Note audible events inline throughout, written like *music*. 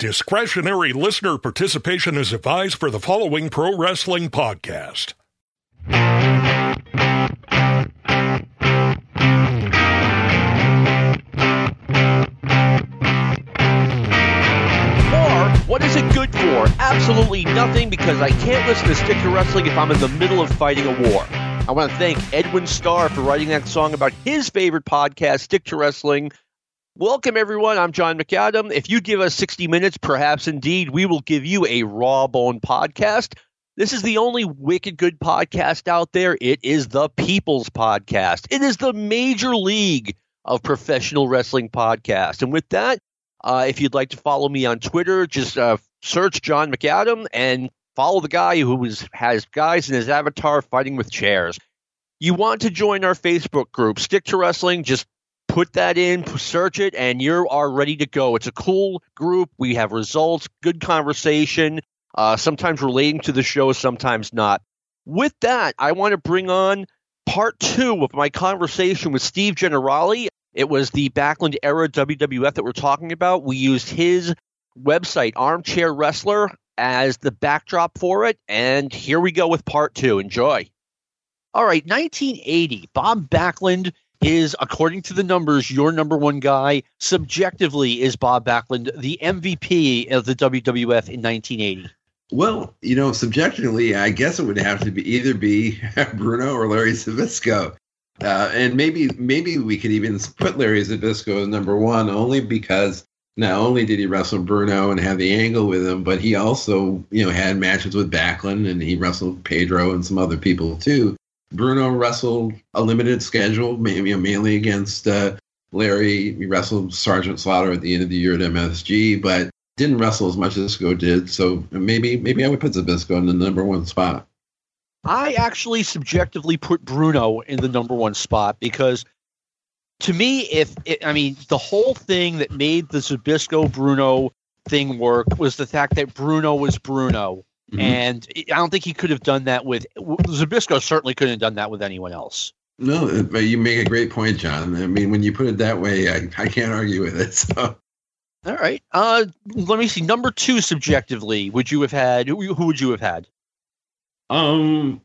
Discretionary listener participation is advised for the following pro wrestling podcast. What is it good for? Absolutely nothing because I can't listen to Stick to Wrestling if I'm in the middle of fighting a war. I want to thank Edwin Starr for writing that song about his favorite podcast, Stick to Wrestling. Welcome, everyone. I'm John McAdam. If you give us 60 minutes, perhaps indeed we will give you a raw bone podcast. This is the only wicked good podcast out there. It is the People's Podcast. It is the major league of professional wrestling podcast. And with that, uh, if you'd like to follow me on Twitter, just uh, search John McAdam and follow the guy who is, has guys in his avatar fighting with chairs. You want to join our Facebook group, Stick to Wrestling, just put that in, search it, and you are ready to go. It's a cool group. We have results, good conversation, uh, sometimes relating to the show, sometimes not. With that, I want to bring on part two of my conversation with Steve Generalli. It was the Backlund era WWF that we're talking about. We used his website, Armchair Wrestler, as the backdrop for it. And here we go with part two. Enjoy. All right, 1980. Bob Backlund is, according to the numbers, your number one guy. Subjectively, is Bob Backlund the MVP of the WWF in 1980? Well, you know, subjectively, I guess it would have to be either be *laughs* Bruno or Larry Zbyszko. Uh, and maybe maybe we could even put Larry Zbyszko as number one, only because not only did he wrestle Bruno and have the angle with him, but he also you know had matches with Backlund and he wrestled Pedro and some other people too. Bruno wrestled a limited schedule, maybe mainly against uh, Larry. He wrestled Sergeant Slaughter at the end of the year at MSG, but didn't wrestle as much as Zbyszko did. So maybe maybe I would put Zbyszko in the number one spot. I actually subjectively put Bruno in the number one spot because to me, if it, I mean the whole thing that made the Zbyszko Bruno thing work was the fact that Bruno was Bruno. Mm-hmm. And I don't think he could have done that with Zbyszko. Certainly couldn't have done that with anyone else. No, but you make a great point, John. I mean, when you put it that way, I, I can't argue with it. *laughs* So. All right. Uh, let me see. Number two, subjectively, would you have had? Who, who would you have had? Um,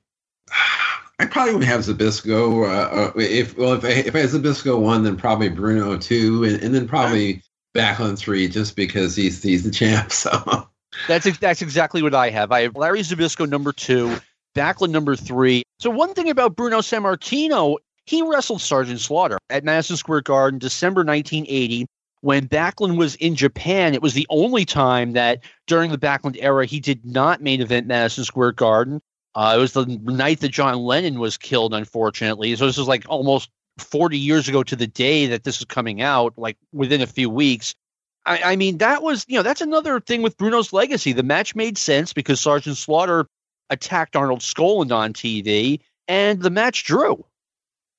I probably would have Zbyszko. Uh, if well, if I, if I had Zbyszko one, then probably Bruno two, and, and then probably Backlund three, just because he's he's the champ. *laughs* So. That's that's exactly what I have. I have Larry Zbyszko number two, Backlund number three. So one thing about Bruno Sammartino, he wrestled Sergeant Slaughter at Madison Square Garden, December 1980. When Backlund was in Japan, it was the only time that during the Backlund era he did not main event Madison Square Garden. Uh, it was the night that John Lennon was killed, unfortunately. So this is like almost 40 years ago to the day that this is coming out, like within a few weeks. I, I, mean, that was, you know, that's another thing with Bruno's legacy. The match made sense because Sergeant Slaughter attacked Arnold Skaaland on TV, and the match drew.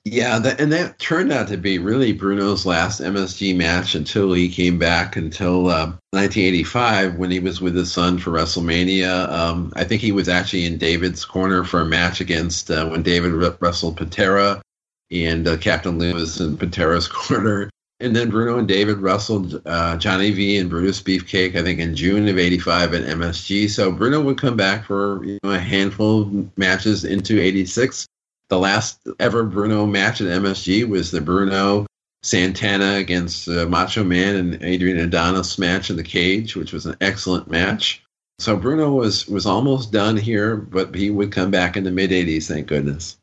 Yeah, that, and that turned out to be really Bruno's last MSG match until he came back until uh, 1985 when he was with his son for WrestleMania. Um, I think he was actually in David's corner for a match against uh, when David wrestled Patera, and uh, Captain Lou was in Patera's *laughs* corner. And then Bruno and David wrestled uh, Johnny V and Brutus Beefcake, I think, in June of '85 at MSG. So Bruno would come back for you know, a handful of matches into '86. The last ever Bruno match at MSG was the Bruno Sammartino against uh, Macho Man and Adrian Adonis match in the cage, which was an excellent match. So Bruno was was almost done here, but he would come back in the mid '80s. Thank goodness.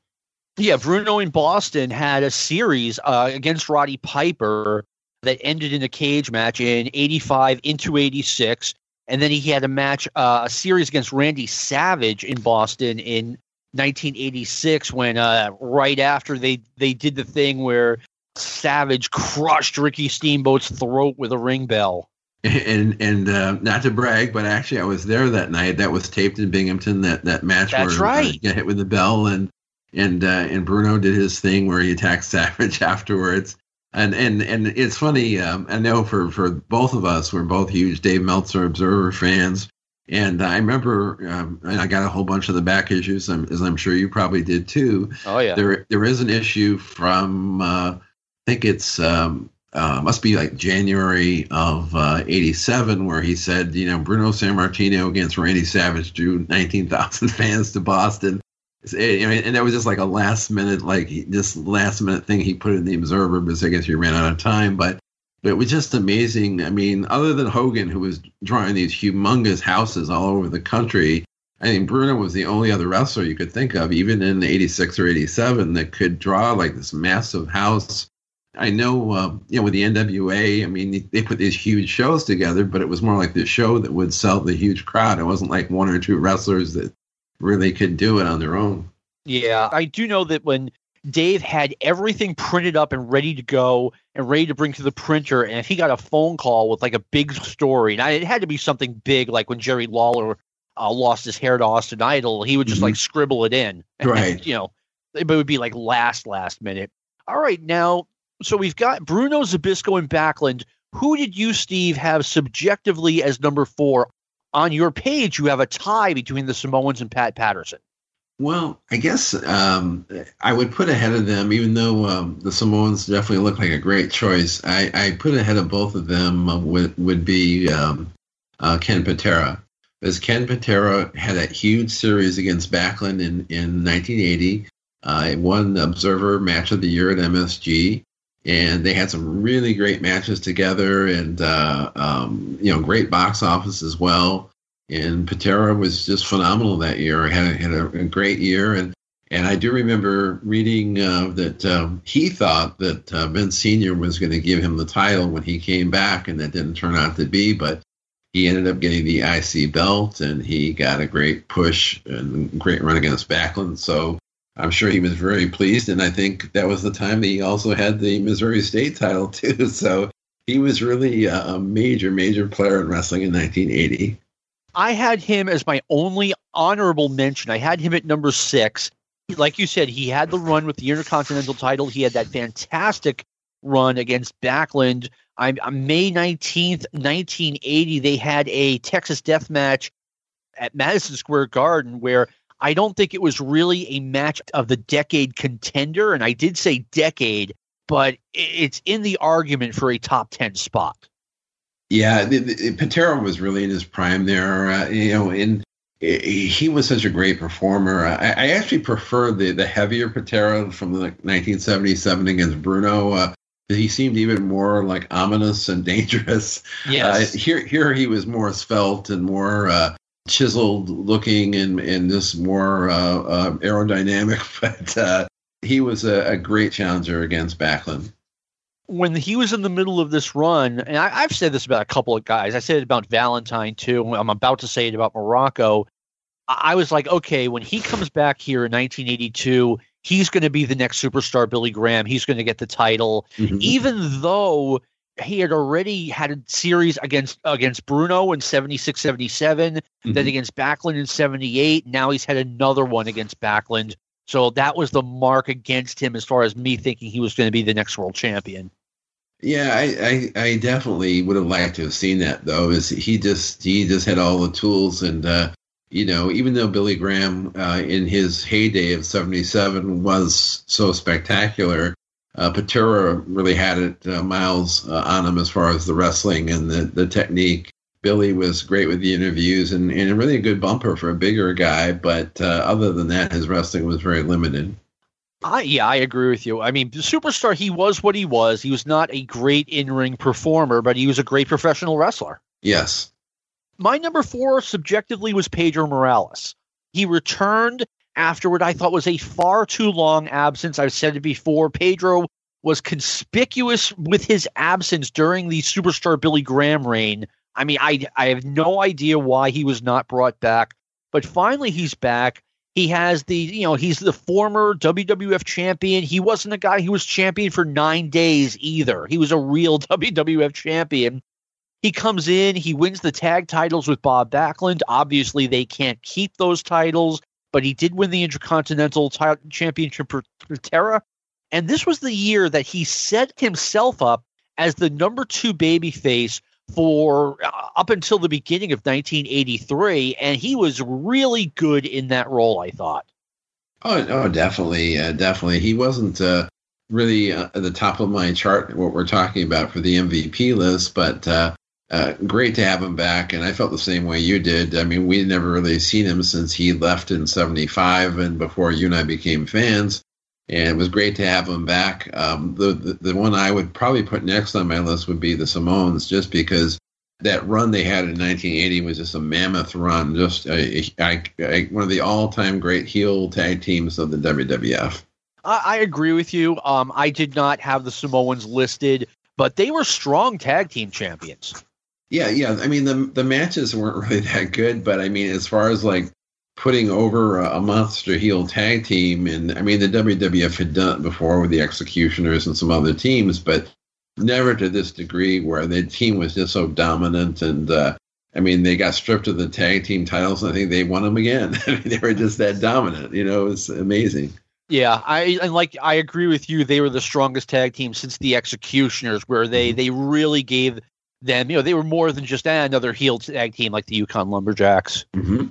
Yeah, Bruno in Boston had a series uh, against Roddy Piper that ended in a cage match in 85 into 86. And then he had a match, uh, a series against Randy Savage in Boston in 1986 when uh, right after they, they did the thing where Savage crushed Ricky Steamboat's throat with a ring bell. And and uh, not to brag, but actually I was there that night. That was taped in Binghamton. That that match That's where right. Uh, got hit with the bell, and and uh, and Bruno did his thing where he attacked *laughs* Savage afterwards. And and and it's funny. Um, I know for for both of us, we're both huge Dave Meltzer Observer fans. And I remember, um, and I got a whole bunch of the back issues, as I'm sure you probably did too. Oh yeah. There there is an issue from uh, I think it's um, uh, must be like January of uh, 87, where he said, you know, Bruno Sammartino against Randy Savage drew 19,000 *laughs* fans to Boston. And that was just like a last minute, like this last minute thing he put in the Observer because I guess he ran out of time. But, but it was just amazing. I mean, other than Hogan, who was drawing these humongous houses all over the country, I mean, Bruno was the only other wrestler you could think of, even in 86 or 87, that could draw like this massive house. I know, uh, you know, with the NWA, I mean, they put these huge shows together, but it was more like the show that would sell the huge crowd. It wasn't like one or two wrestlers that really could do it on their own. Yeah, I do know that when Dave had everything printed up and ready to go and ready to bring to the printer, and if he got a phone call with like a big story, and it had to be something big, like when Jerry Lawler uh, lost his hair to Austin Idol, he would just mm-hmm. like scribble it in. And, right. you know, it would be like last, last minute. All right. Now, so we've got Bruno Zbyszko and Backlund. Who did you, Steve, have subjectively as number four? On your page, you have a tie between the Samoans and Pat Patterson. Well, I guess um, I would put ahead of them, even though um, the Samoans definitely look like a great choice. I, I put ahead of both of them uh, would would be um, uh, Ken Patera as Ken Patera had a huge series against Backlund in, in 1980. Uh, won Observer Match of the Year at MSG, and they had some really great matches together, and uh, um, you know, great box office as well. And Patera was just phenomenal that year. Had a, had a, a great year, and and I do remember reading uh, that um, he thought that uh, Vince Senior was going to give him the title when he came back, and that didn't turn out to be. But he ended up getting the IC belt and he got a great push and great run against Backlund. So I'm sure he was very pleased. And I think that was the time that he also had the Missouri State title, *laughs* too. So he was really uh, a major, major player in wrestling in 1980. I had him as my only honorable mention. I had him at number six. Like you said, he had the run with the Intercontinental title. He had that fantastic run against Backlund I'm, on May 19th, 1980, they had a Texas death match at Madison Square Garden where I don't think it was really a match of the decade contender. And I did say decade, but it's in the argument for a top 10 spot. Yeah, the, the, Patera was really in his prime there. Uh, you know, and he was such a great performer. I, I actually prefer the the heavier Patera from the 1977 against Bruno. Uh, he seemed even more like ominous and *laughs* dangerous. Yes. Uh, here, here he was more svelte and more uh, chiseled looking and and just more uh, uh aerodynamic. *laughs* But uh, he was a, a, great challenger against Backlund. When he was in the middle of this run, and I, have said this about a couple of guys. I said it about Valentine too. I'm about to say it about Muraco. I was like, okay, when he comes back here in 1982 he's going to be the next superstar Billy Graham. He's going to get the title, mm-hmm. even though he had already had a series against against Bruno in 76 77, mm-hmm. then against Backlund in 78. Now he's had another one against Backlund. So that was the mark against him as far as me thinking he was going to be the next world champion. Yeah, I, I, I, definitely would have liked to have seen that though. Is he just he just had all the tools and uh, you know, even though Billy Graham uh, in his heyday of 77 was so spectacular, uh, Patera really had it uh, miles uh, on him as far as the wrestling and the, the technique. Billy was great with the interviews and, and really a good bumper for a bigger guy, but uh, other than that, his wrestling was very limited. I, yeah, I agree with you. I mean, the superstar, he was what he was. He was not a great in ring performer, but he was a great professional wrestler. Yes. My number four subjectively was Pedro Morales. He returned after what I thought was a far too long absence. I've said it before. Pedro was conspicuous with his absence during the superstar Billy Graham reign. I mean, I I have no idea why he was not brought back, but finally he's back. He has the, you know, he's the former WWF champion. He wasn't a guy who was champion for nine days either. He was a real *laughs* WWF champion. He comes in, he wins the tag titles with Bob Backlund. Obviously, they can't keep those titles, but he did win the Intercontinental t- Championship for, for Terra. And this was the year that he set himself up as the number two babyface for uh, up until the beginning of 1983, and he was really good in that role. I thought. Oh, oh, definitely, uh, definitely. He wasn't uh, really uh, at the top of my chart what we're talking about for the MVP list, but uh, great to have him back. And I felt the same way you did. I mean, we'd never really seen him since he left in '75 and before you and I became fans. And it was great to have him back. Um, the, the the one I would probably put next on my list would be the Samoans, just because that run they had in 1980 was just a mammoth run, just one of the all-time great heel tag teams of the WWF. I, I agree with you. Um, I did not have the Samoans listed, but they were strong tag team champions. Yeah, yeah. I mean, the the matches weren't *laughs* really that good, but I mean, as far as like putting over a, a monster heel tag team, and I mean, the WWF had done it before with the Executioners and some other teams, but never to this degree where the team was just so dominant and. Uh, I mean, they got stripped of the tag team titles, and I think they won them again. *laughs* I mean, they were just that dominant. You know, it was amazing. Yeah, I and like I agree with you. They were the strongest tag team since the Executioners, where they mm-hmm. they really gave them. You know, they were more than just eh, another heel tag team like the Yukon Lumberjacks. Mm-hmm.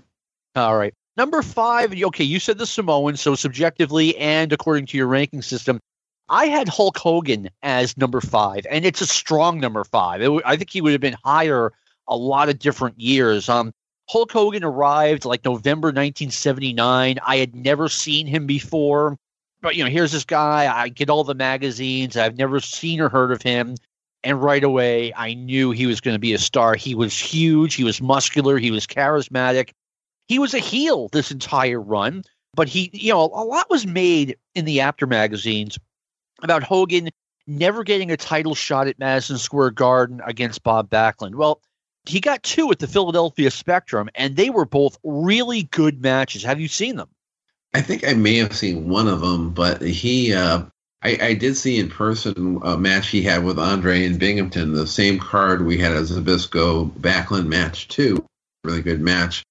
All right, number five. Okay, you said the Samoans, so subjectively and according to your ranking system, I had Hulk Hogan as number five, and it's a strong number five. W- I think he would have been higher a lot of different years. Um, Hulk Hogan arrived like November 1979. I had never seen him before, but you know, here's this guy. I get all the magazines. I've never seen or heard of him. And right away, I knew he was going to be a star. He was huge. He was muscular. He was charismatic. He was a heel this entire run. But he, you know, a lot was made in the after magazines about Hogan never getting a title shot at Madison Square Garden against Bob Backlund. Well, he got two at the Philadelphia Spectrum, and they were both really good matches. Have you seen them? I think I may have seen one of them, but he, uh, I, I, did see in person a match he had with Andre in Binghamton, the same card we had as a Zbyszko Backlund match too. Really good match.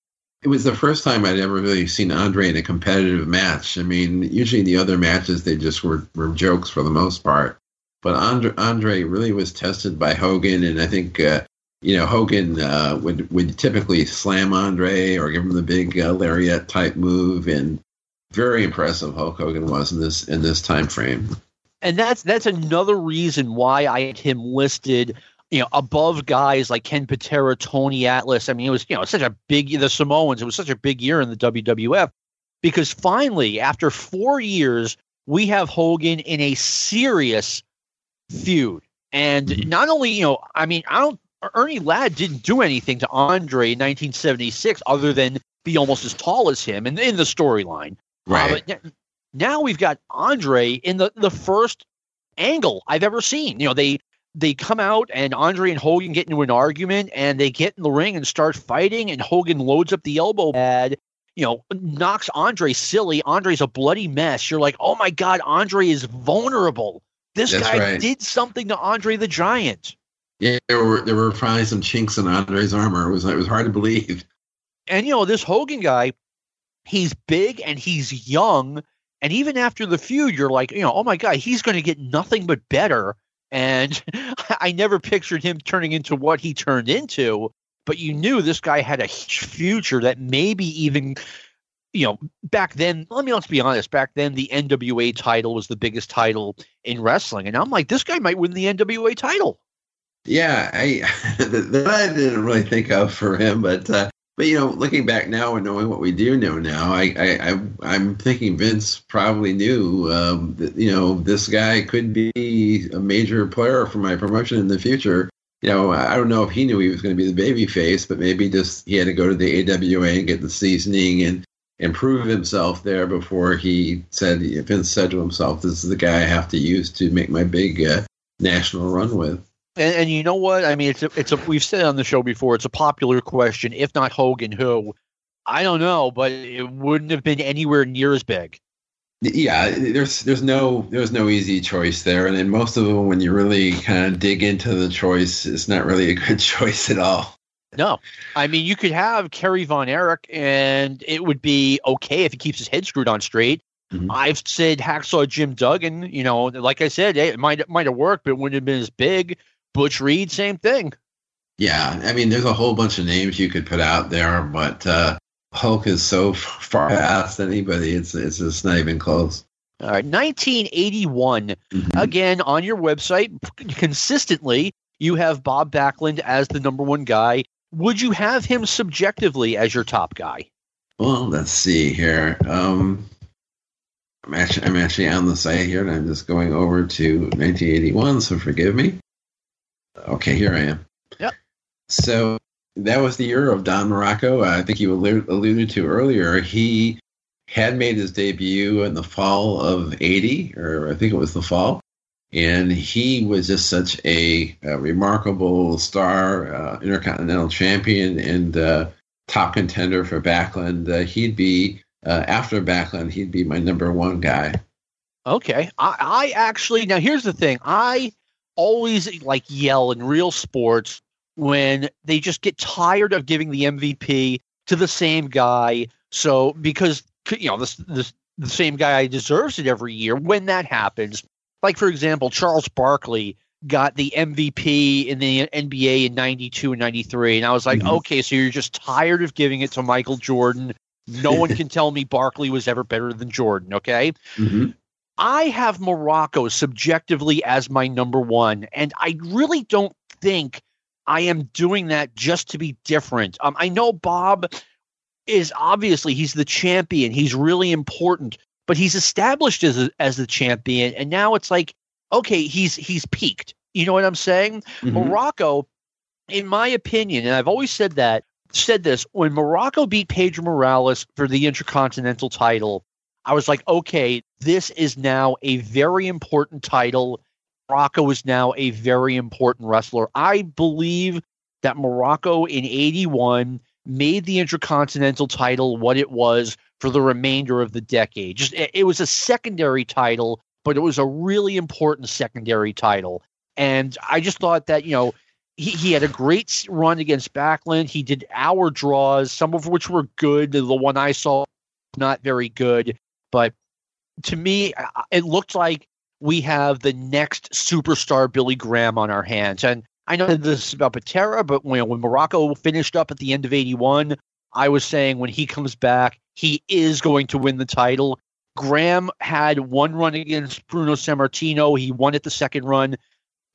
It was the first time I'd ever really seen Andre in a competitive match. I mean, usually the other matches they just were, were jokes for the most part. But Andre, Andre really was tested by Hogan, and I think uh, you know, Hogan uh, would would typically slam Andre or give him the big uh, lariat type move, and very impressive Hulk Hogan was in this in this time frame. And that's that's another reason why I had him listed, you know, above guys like Ken Patera, Tony Atlas. I mean, it was you know such a big the Samoans. It was such a big year in the WWF because finally, after four years, we have Hogan in a serious feud. And mm-hmm. not only, you know, I mean, I don't Ernie Ladd didn't do anything to Andre in 1976 other than be almost as tall as him in, in the storyline. Uh, right. Now we've got Andre in the, the first angle I've ever seen. You know, they they come out and Andre and Hogan get into an argument and they get in the ring and start fighting and Hogan loads up the elbow pad, you know, knocks Andre silly. Andre's a bloody mess. You're like, oh my God, Andre is vulnerable. This That's guy right. did something to Andre the Giant. Yeah, there were there were probably some chinks in Andre's armor. It was it was hard to believe. And you know, this Hogan guy, he's big and he's young, and even after the feud, you're like, you know, oh my god, he's going to get nothing but better. And *laughs* I never pictured him turning into what he turned into, but you knew this guy had a future that maybe even you know, back then, let me let's be honest, back then the NWA title was the biggest title in wrestling. And I'm like, this guy might win the NWA title. Yeah, I *laughs* that I didn't really think of for him, but uh, but you know, looking back now and knowing what we do know now, I I, am thinking Vince probably knew um, that you know this guy could be a major player for my promotion in the future. You know, I don't know if he knew he was going to be the baby face, but maybe just he had to go to the AWA and get the seasoning and improve himself there before he said Vince said to himself, "This is the guy I have to use to make my big uh, national run with." And, and, you know what? I mean, it's a, it's a. We've said on the show before. It's a popular question. If not Hogan, who? I don't know, but it wouldn't have been anywhere near as big. Yeah, there's there's no there's no easy choice there, and then most of them, when you really kind of dig into the choice, it's not really a good *laughs* choice at all. No, I mean you could have Kerry Von Erich, and it would be okay if he keeps his head screwed on straight. Mm-hmm. I've said Hacksaw Jim Duggan. You know, like I said, it might might have worked, but it wouldn't have been as big. Butch Reed, same thing. Yeah, I mean, there's a whole bunch of names you could put out there, but uh, Hulk is so *laughs* far past anybody. It's it's just not even close. All right, 1981. Mm-hmm. Again, on your website, consistently, you have Bob Backlund as the number one guy. Would you have him subjectively as your top guy? Well, let's see here. Um, I'm actually I'm actually on the site here, and I'm just going over to 1981. So forgive me. Okay, here I am. Yep. So that was the year of Don Muraco. I think you alluded to earlier. He had made his debut in the fall of 80, or I think it was the fall. And he was just such a, a remarkable star, uh, intercontinental champion, and uh, top contender for Backlund. Uh, he'd be, uh, after Backlund, he'd be my number one guy. Okay. I, I actually, now here's the thing I always like yell in real sports when they just get tired of giving the MVP to the same guy. So, because you know, this, this, the same guy deserves it every year. When that happens, like for example, Charles Barkley got the MVP in the NBA in 92 and 93. And I was like, mm-hmm. okay, so you're just tired of giving it to Michael Jordan. No one *laughs* can tell me Barkley was ever better than Jordan, okay? Mm-hmm. I have Muraco subjectively as my number one, and I really don't think I am doing that just to be different. Um, I know Bob is obviously he's the champion. He's really important, but he's established as a, as the champion, and now it's like okay, he's he's peaked. You know what I'm saying? Mm-hmm. Muraco, in my opinion, and I've always said that said this when Muraco beat Pedro Morales for the Intercontinental title. I was like, okay, this is now a very important title. Muraco is now a very important wrestler. I believe that Muraco in 81 made the Intercontinental title what it was for the remainder of the decade. Just it was a secondary title, but it was a really important secondary title. And I just thought that, you know, he, he had a great run against Backlund. He did our draws, some of which were good. The one I saw, not very good. But to me, it looked like we have the next superstar Billy Graham on our hands. And I know this is about Patera, but when, when Muraco finished up at the end of 81, I was saying when he comes back, he is going to win the title. Graham had one run against Bruno Sammartino. He won it the second run.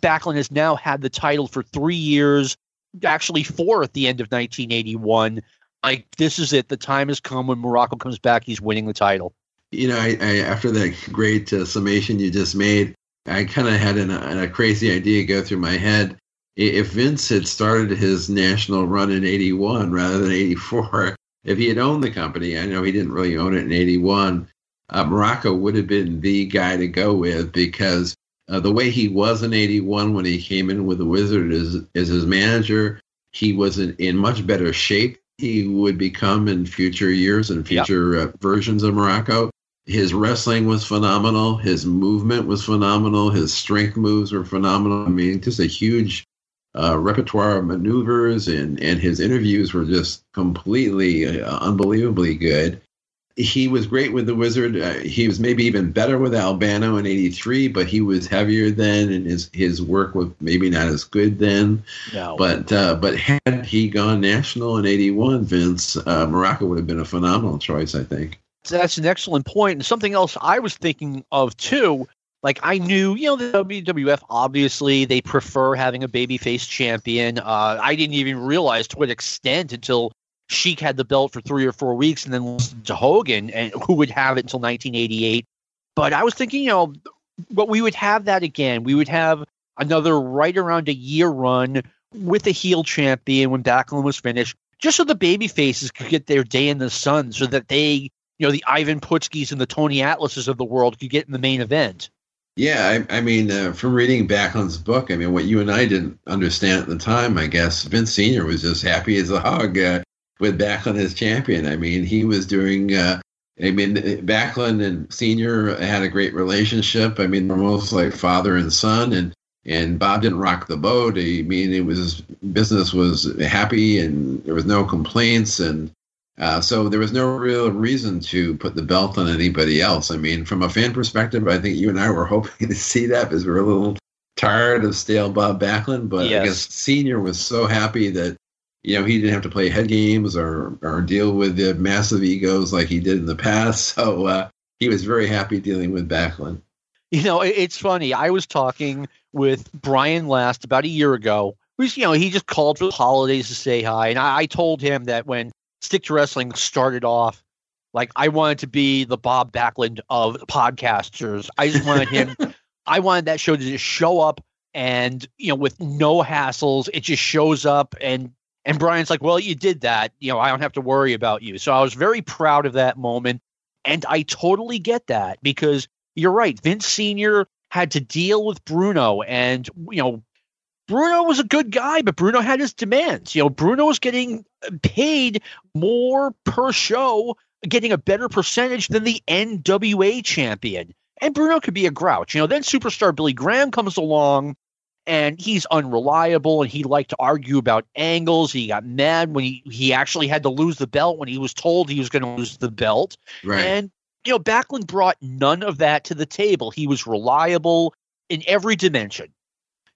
Backlund has now had the title for three years, actually four at the end of 1981. Like, this is it. The time has come when Muraco comes back. He's winning the title. You know, I, I after that great uh, summation you just made, I kind of had an, a crazy idea go through my head if Vince had started his national run in 81 rather than 84, *laughs* if he had owned the company, I know he didn't really own it in 81, uh, Muraco would have been the guy to go with because uh, the way he was in 81 when he came in with the Wizard as, as his manager, he was in, in much better shape. He would become in future years and future yep. uh, versions of Muraco. His wrestling was phenomenal. His movement was phenomenal. His strength moves were phenomenal. I mean, just a huge uh, repertoire of maneuvers, and, and his interviews were just completely uh, unbelievably good. He was great with the Wizard. Uh, he was maybe even better with Albano in '83, but he was heavier then, and his his work was maybe not as good then. No. But uh, but had he gone national in '81, Vince uh, Muraco would have been a phenomenal choice, I think. That's an excellent point. And something else I was thinking of too like I knew, you know, the WWF obviously they prefer having a babyface champion. Uh, I didn't even realize to what extent until Sheik had the belt for three or four weeks and then to Hogan, and who would have it until 1988. But I was thinking, you know, but we would have that again. We would have another right around a year run with a heel champion when Backlund was finished, just so the baby faces could get their day in the sun, so that they, you know, the Ivan Putskis and the Tony Atlases of the world could get in the main event. Yeah, I, I mean, uh, from reading Backlund's book, I mean, what you and I didn't understand at the time, I guess Vince Senior was just happy as a hog uh, with Backlund as champion. I mean, he was doing. Uh, I mean, Backlund and Senior had a great relationship. I mean, almost like father and son, and and Bob didn't rock the boat. I mean, it was business was happy, and there was no complaints, and uh, so there was no real reason to put the belt on anybody else. I mean, from a fan perspective, I think you and I were *laughs* hoping to see that because we are a little tired of stale Bob Backlund. But yes. I guess Senior was so happy that you know he didn't have to play head games or or deal with the massive egos like he did in the past. *laughs* So uh, he was very happy dealing with Backlund. You know, it's funny. I was talking with Brian Last about a year ago. Who's you know he just called for the holidays to say hi, and I, I told him that when Stick to Wrestling started off, like I wanted to be the Bob Backlund of podcasters. I just wanted him. *laughs* I wanted that show to just show up and you know with no hassles, it just shows up and and Brian's like, well, you did that. You know, I don't have to worry about you. So I was very proud of that moment. And I totally get that because you're right. Vince Sr. had to deal with Bruno and, you know, Bruno was a good guy, but Bruno had his demands. You know, Bruno was getting paid more per show, getting a better percentage than the NWA champion. And Bruno could be a grouch. You know, then superstar Billy Graham comes along and he's unreliable and he liked to argue about angles. He got mad when he, he actually had to lose the belt when he was told he was going to lose the belt. Right. And, you know, Backlund brought none of that to the table. He was reliable in every dimension.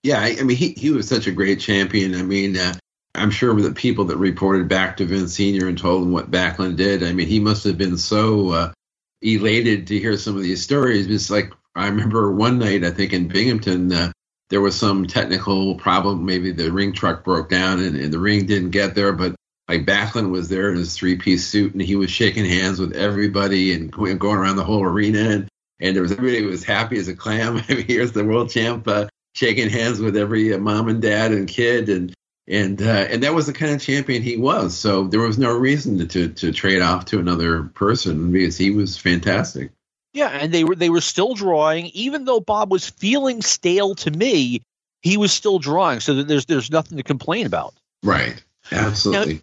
Yeah, I, I mean, he, he was such a great champion. I mean, uh, I'm sure the people that reported back to Vince Sr. and told him what Backlund did, I mean, he must have been so uh, elated to hear some of these stories. It's like, I remember one night, I think in Binghamton, uh, there was some technical problem. Maybe the ring truck broke down and, and the ring didn't get there, but like Backlund was there in his three piece suit and he was shaking hands with everybody and going, around the whole arena. And, and there was everybody was happy as a clam. *laughs* I mean, here's the world champ uh, shaking hands with every uh, mom and dad and kid. And, and, uh, and that was the kind of champion he was. So there was no reason to, to, to trade off to another person because he was fantastic. Yeah, and they were they were still drawing, even though Bob was feeling stale to me. He was still drawing, so there's there's nothing to complain about. Right. Absolutely. Now,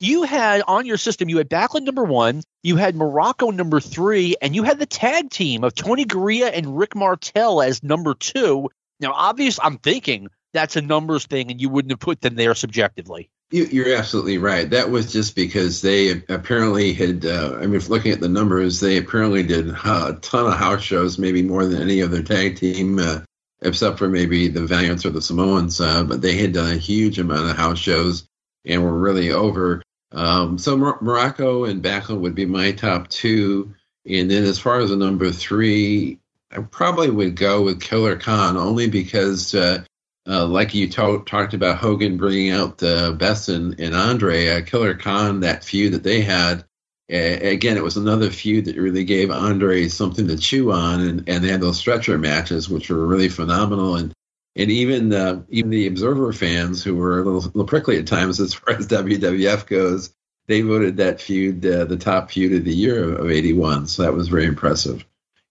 you had on your system, you had Backlund number one, you had Muraco number three, and you had the tag team of Tony Garea and Rick Martel as number two. Now, obviously, I'm thinking that's a numbers thing, and you wouldn't have put them there subjectively. You, are absolutely right. That was just because they apparently had. Uh, I mean, looking at the numbers, they apparently did a ton of house shows, maybe more than any other tag team, uh, except for maybe the Valiants or the Samoans. Uh, but they had done a huge amount of house shows and were really over. Um, so Mor- Muraco and Backlund would be my top two, and then as far as the number three, I probably would go with Killer Khan only because uh, uh, like you to- talked about Hogan bringing out the best in, in Andre, uh, Killer Khan, that feud that they had, again, it was another feud that really gave Andre something to chew on, and, and they had those stretcher matches, which were really phenomenal. And and even even the Observer fans, who were a little, little, prickly at times as far as *laughs* WWF goes, they voted that feud uh, the top feud of the year of '81. So that was very impressive.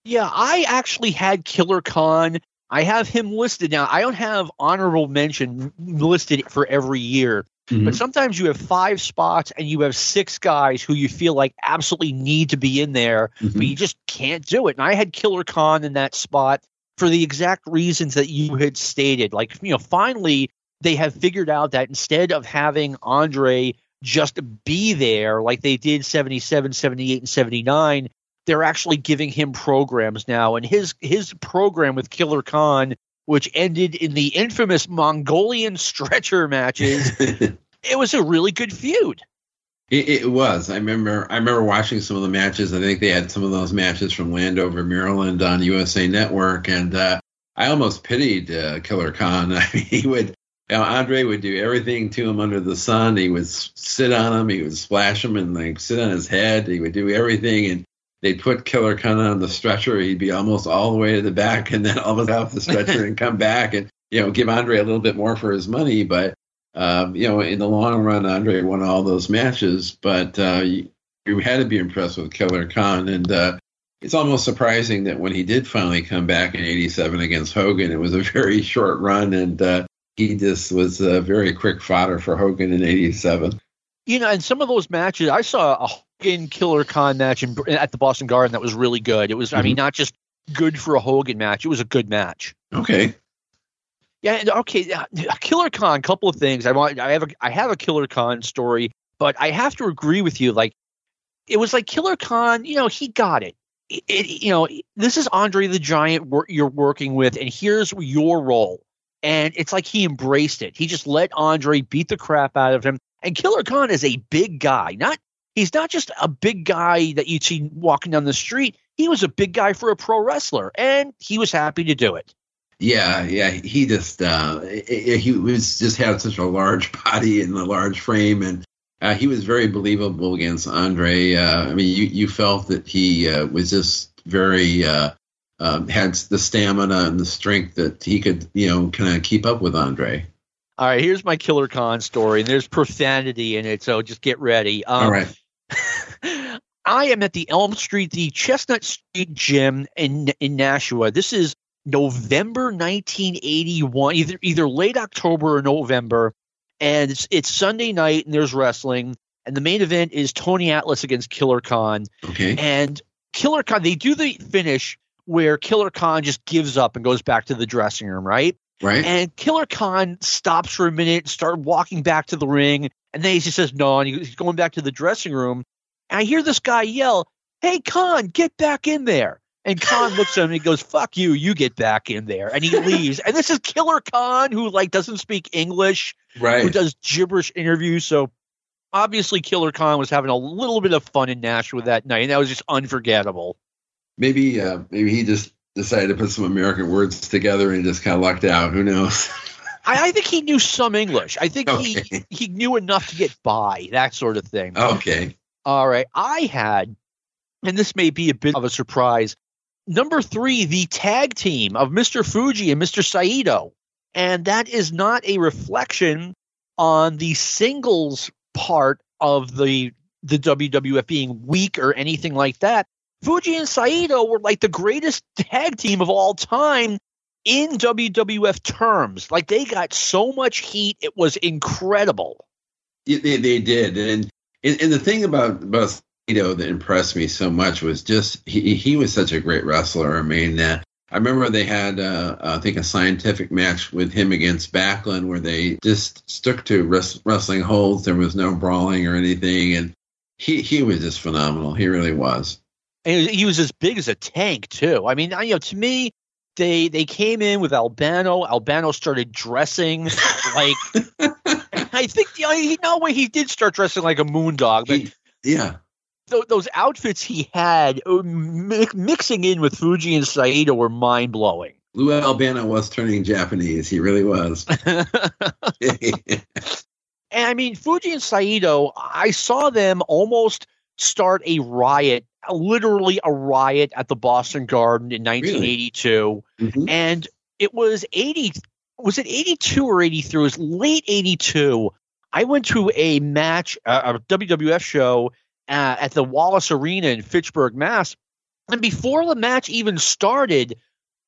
Yeah, I actually had Killer Khan I have him listed now. I don't have honorable mention listed for every year, mm-hmm. but sometimes you have five spots and you have six guys who you feel like absolutely need to be in there, mm-hmm. but you just can't do it. And I had Killer Khan in that spot for the exact reasons that you had stated. Like, you know, finally they have figured out that instead of having Andre just be there like they did 77, 78, and 79, they're actually giving him programs now, and his his program with Killer Khan, which ended in the infamous Mongolian *laughs* stretcher matches, *laughs* it was a really good feud. It, it, was. I remember. I remember watching some of the matches. I think they had some of those matches from Landover, Maryland, on USA Network, and uh, I almost pitied uh, Killer Khan. *laughs* I mean, he would. You know, Andre would do everything to him under the sun. He would sit on him. He would splash him and like sit on his head. He would do everything, and they'd put Killer Khan on the stretcher. He'd be almost all the way to the back and then almost off the stretcher and come back and, you know, give Andre a little bit more for his money. But, um, you know, in the long run, Andre won all those matches. But uh, you, you had to be impressed with Killer Khan. And uh, it's almost surprising that when he did finally come back in 87 against Hogan, it was a *laughs* very short run. And uh, he just was a very quick fodder for Hogan in 87. You know, and some of those matches, I saw a Hogan Killer Khan match in, at the Boston Garden that was really good. It was, mm-hmm. I mean, mm-hmm. not just good for a Hogan match; it was a good match. Okay. Yeah. Okay. Killer Khan. Couple of things. I want. I have a. I have a Killer Khan story, but I have to agree with you. Like, it was like Killer Khan. You know, he got it. It, it, you know, this is Andre the Giant wor- you're working with, and here's your role. And it's like he embraced it. He just let Andre beat the crap out of him. And Killer Khan is a big guy, not he's not just a big guy that you'd see walking down the street. he was a big guy for a pro wrestler, and he was happy to do it. Yeah, yeah, he just uh, he was just had such a large *laughs* body and a large frame, and uh, he was very believable against Andre. Uh, I mean, you you felt that he uh, was just very uh, um, had the stamina and the strength that he could, you know, kind of keep up with Andre. All right, here's my Killer Khan story, and there's profanity in it, so just get ready. Um, All right. *laughs* I am at the Elm Street, the Chestnut Street Gym in in Nashua. This is November 1981, either either late October or November, and it's it's Sunday night, and there's wrestling, and the main event is Tony Atlas against Killer Khan. Okay. And Killer Khan, they do the finish where Killer Khan just gives up and goes back to the dressing room, right? Right. And Killer Khan stops for a minute, start walking back to the ring, and then he just says no, and he's going back to the dressing room. And I hear this guy yell, "Hey Khan, get back in there!" And Khan looks at him and he goes, "Fuck you, you get back in there." And he leaves. and this is Killer Khan, who like doesn't speak English, right? Who does gibberish interviews. So obviously, Killer Khan was having a little bit of fun in Nashville that night, and that was just unforgettable. Maybe, uh, maybe he just decided to put some American words together and just kind of lucked out. Who knows? I, I, think he knew some English. I think okay. he he knew enough to get by, that sort of thing. Okay. All right. I had, and this may be a bit of a surprise. Number three, the tag team of Mr. Fuji and Mr. Saito. And that is not a reflection on the singles part of the the WWF being weak or anything like that. Fuji and Saito were like the greatest tag team of all time in WWF terms. Like they got so much heat, it was incredible. Yeah, they, they did, and, and and the thing about about Saito that impressed me so much was just he he was such a great wrestler. I mean, uh, I remember they had uh, I think a scientific match with him against Backlund where they just stuck to wrestling holds. There was no brawling or anything, and he he was just phenomenal. He really was. And he was as big as a tank too. I mean, you know, to me, they they came in with Albano. Albano started dressing *laughs* like I think you know, he, no way he did start dressing like a moondog, but he, yeah. Th- those outfits he had uh, mi- mixing in with Fuji and Saito were mind blowing. Lou Albano was turning Japanese. He really was. *laughs* *laughs* and I mean, Fuji and Saito, I saw them almost start a riot literally a riot at the Boston Garden in 1982, really? mm-hmm. and it was 80. Was it 82 or 83? It was late 82. I went to a match, uh, a WWF show uh, at the Wallace Arena in Fitchburg, Mass. And before the match even started,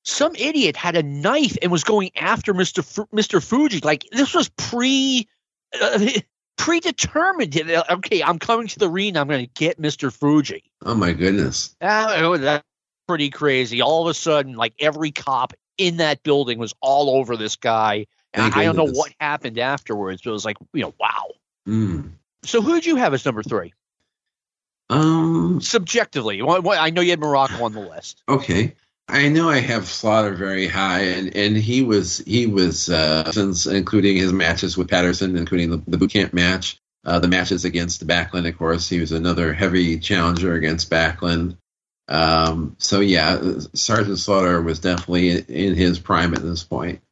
some idiot had a knife and was going after Mr. F- Mr. Fuji. Like this was pre uh, *laughs* predetermined. Okay, I'm coming to the arena. I'm going to get Mr. Fuji. Oh my goodness. Uh, that's pretty crazy. All of a sudden, like every cop in that building was all over this guy. And I don't know what happened afterwards, but it was like, you know, wow. Mm. So who did you have as number three? Um, subjectively, I know you had Muraco on the list. Okay, I know I have Slaughter very high, and, and he was he was uh, since including his matches with Patterson, including the, the boot camp match, uh, the matches against Backlund. Of course, he was another heavy challenger against Backlund. Um, so yeah, Sergeant Slaughter was definitely in, in, his prime at this point.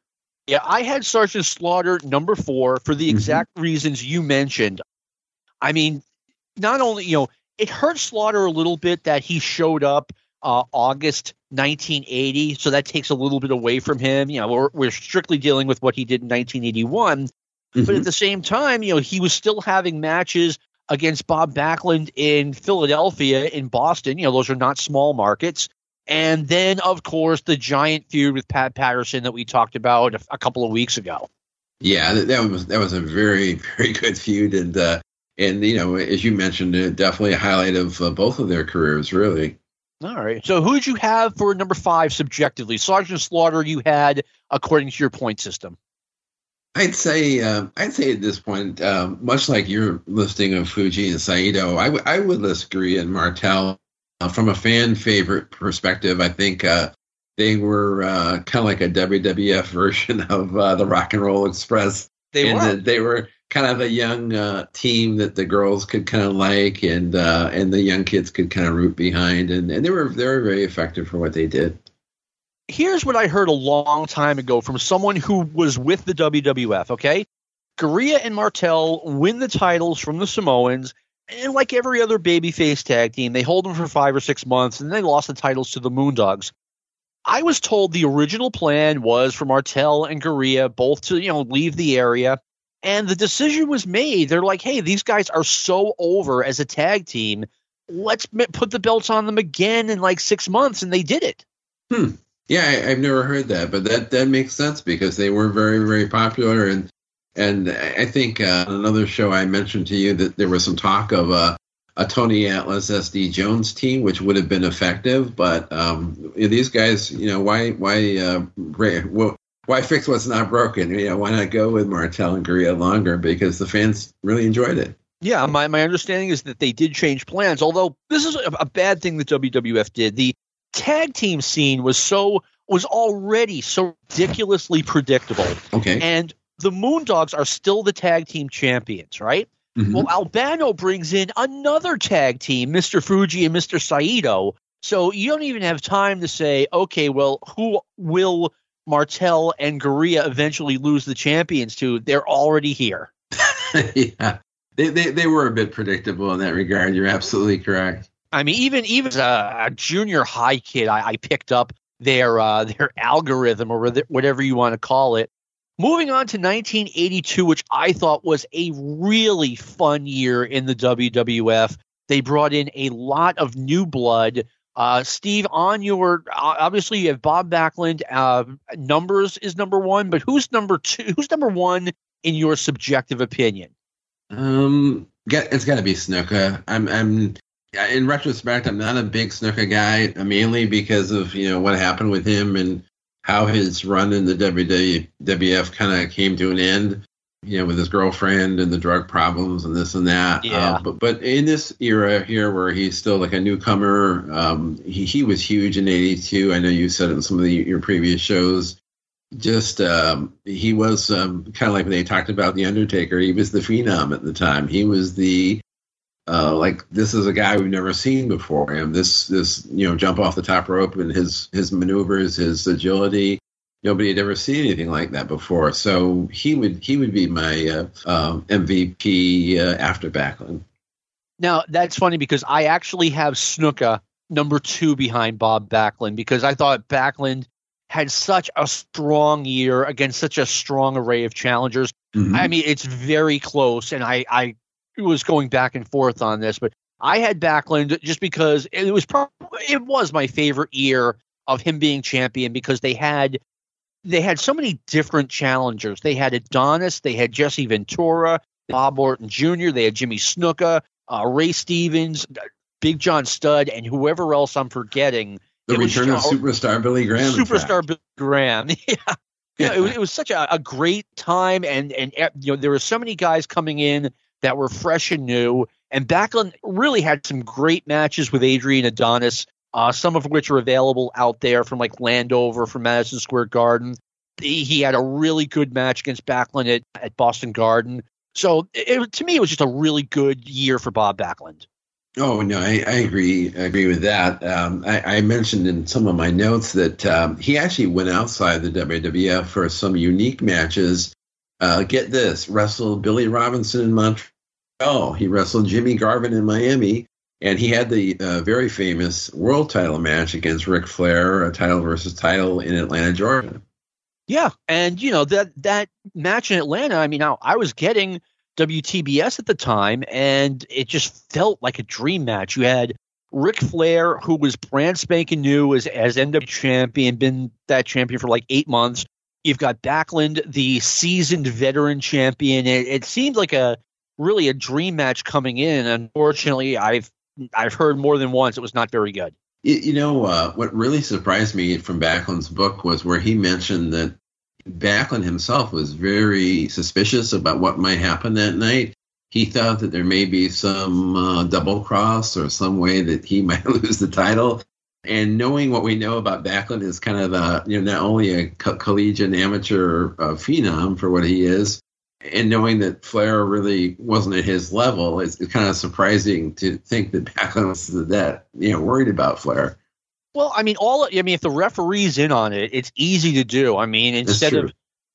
Yeah, I had Sergeant Slaughter number four for the mm-hmm. exact mm-hmm. reasons you mentioned. I mean, not only you know it hurt Slaughter a little bit that he showed up uh, August 1980, so that takes a little bit away from him. You know, we're, we're strictly dealing with what he did in 1981, mm-hmm. but at the same time, you know, he was still having matches against Bob Backlund in Philadelphia, in Boston. You know, those are not small markets. And then, of course, the giant feud with Pat Patterson that we talked about a, a couple of weeks ago. Yeah, that, was that was a very very good feud, and uh, and you know, as you mentioned, uh, definitely a highlight of uh, both of their careers, really. All right. So who did you have for number five subjectively? Sergeant Slaughter you had according to your point system. I'd say uh, I'd say at this point, uh, much like your listing of Fuji and Saito, I, w- I would list Garea and Martel uh, from a fan favorite perspective. I think uh, they were uh, kind of like a WWF *laughs* version of uh, the Rock and Roll Express. They were. they were kind of a young uh, team that the girls could kind of like, and uh, and the young kids could kind of root behind, and, and they were they were very effective for what they did. Here's what I heard a long time ago from someone who was with the WWF. Okay, Garea and Martel win the titles from the Samoans, and like every other babyface tag team, they hold them for five or six months, and they lost the titles to the Moondogs. I was told the original plan was for Martel and Garea both to, you know, leave the area. And the decision was made. They're like, hey, these guys are so over as a tag team. Let's put the belts on them again in like six months. And they did it. Hmm. Yeah, I, have never heard that, but that, that makes sense because they were very, very popular. And and I think uh, another show I mentioned to you that there was some talk of uh, a Tony Atlas SD Jones team, which would have been effective. But um, these guys, you know, why why uh, why fix what's not broken? You know, why not go with Martel and Garea longer because the fans really enjoyed it. Yeah, my, my understanding is that they did change plans. Although this is a, a bad thing that WWF did. The tag team scene was so was already so ridiculously predictable. Okay, and the Moondogs are still the tag team champions, right? Mm-hmm. Well, Albano brings in another tag team, Mr. Fuji and Mr. Saito. So you don't even have time to say, okay, well, who will Martel and Garea eventually lose the champions to? They're already here. *laughs* yeah. They, they, they were a bit predictable in that regard. You're absolutely correct. I mean, even even as a, a junior high kid, I, I picked up their uh, *laughs* their algorithm or whatever you want to call it Moving on to 1982, which I thought was a really fun year in the WWF. They brought in a lot of new blood. Uh, Steve, on your obviously you have Bob Backlund. Uh, numbers is number one, but who's number two? Who's number one in your subjective opinion? Um, it's got to be Snuka. I'm, I'm in retrospect, I'm not a big Snuka guy, mainly because of you know what happened with him and how his run in the WWF kind of came to an end, you know, with his girlfriend and the drug problems and this and that. Yeah. Uh, but but in this era here, where he's still like a newcomer, um, he he was huge in '82. I know you said it in some of the, your previous shows. Just um, he was um, kind of like when they talked about the Undertaker. He was the phenom at the time. He was the uh, like this is a guy we've never seen before. And this this you know jump off the top rope and his his maneuvers, his agility. Nobody had ever seen anything like that before. So he would he would be my uh, uh, um, MVP uh, after Backlund. Now that's funny because I actually have Snuka number two behind Bob Backlund because I thought Backlund had such a strong year against such a strong array of challengers. Mm-hmm. I mean, it's very close, and I, I was going back and forth on this, but I had Backlund just because it was probably, it was my favorite year of him being champion because they had they had so many different challengers. They had Adonis, they had Jesse Ventura, Bob Orton Jr., they had Jimmy Snuka, uh, Ray Stevens, Big John Studd, and whoever else I'm forgetting. The return of superstar Billy Graham. Superstar Billy Graham. *laughs* yeah. Yeah, it was, it was such a, a great time, and and you know there were so many guys coming in that were fresh and new. And Backlund really had some great matches with Adrian Adonis, uh, some of which are available out there from like Landover from Madison Square Garden. He, he had a really good match against Backlund at, at Boston Garden. So it, to me, it was just a really good year for Bob Backlund. Oh no, I, I agree. I agree with that. Um, I, I, mentioned in some of my notes that um, he actually went outside the WWF for some unique matches uh, get this, wrestled Billy Robinson in Montreal. He wrestled Jimmy Garvin in Miami. And he had the uh, very famous world title match against Ric Flair, a title versus title in Atlanta, Georgia. Yeah, and you know that that match in Atlanta. I mean, now I was getting WTBS at the time, and it just felt like a dream match. You had Ric Flair, who was brand spanking new as as NW champion, been that champion for like eight months. You've got Backlund, the seasoned veteran champion. It, it seemed like a really a dream match coming in. Unfortunately, I've I've heard more than once it was not very good. You know, uh, what really surprised me from Backlund's book was where he mentioned that Backlund himself was very suspicious about what might happen that night. He thought that there may be some uh, double cross or some way that he *laughs* might lose the title. And knowing what we know about Backlund is kind of a, you know, not only a co- collegiate amateur uh, phenom for what he is, and knowing that Flair really wasn't at his level, it's, it's kind of surprising to think that Backlund was that you know worried about Flair. Well, I mean, all I mean, if the referee's in on it, it's easy to do. I mean, instead of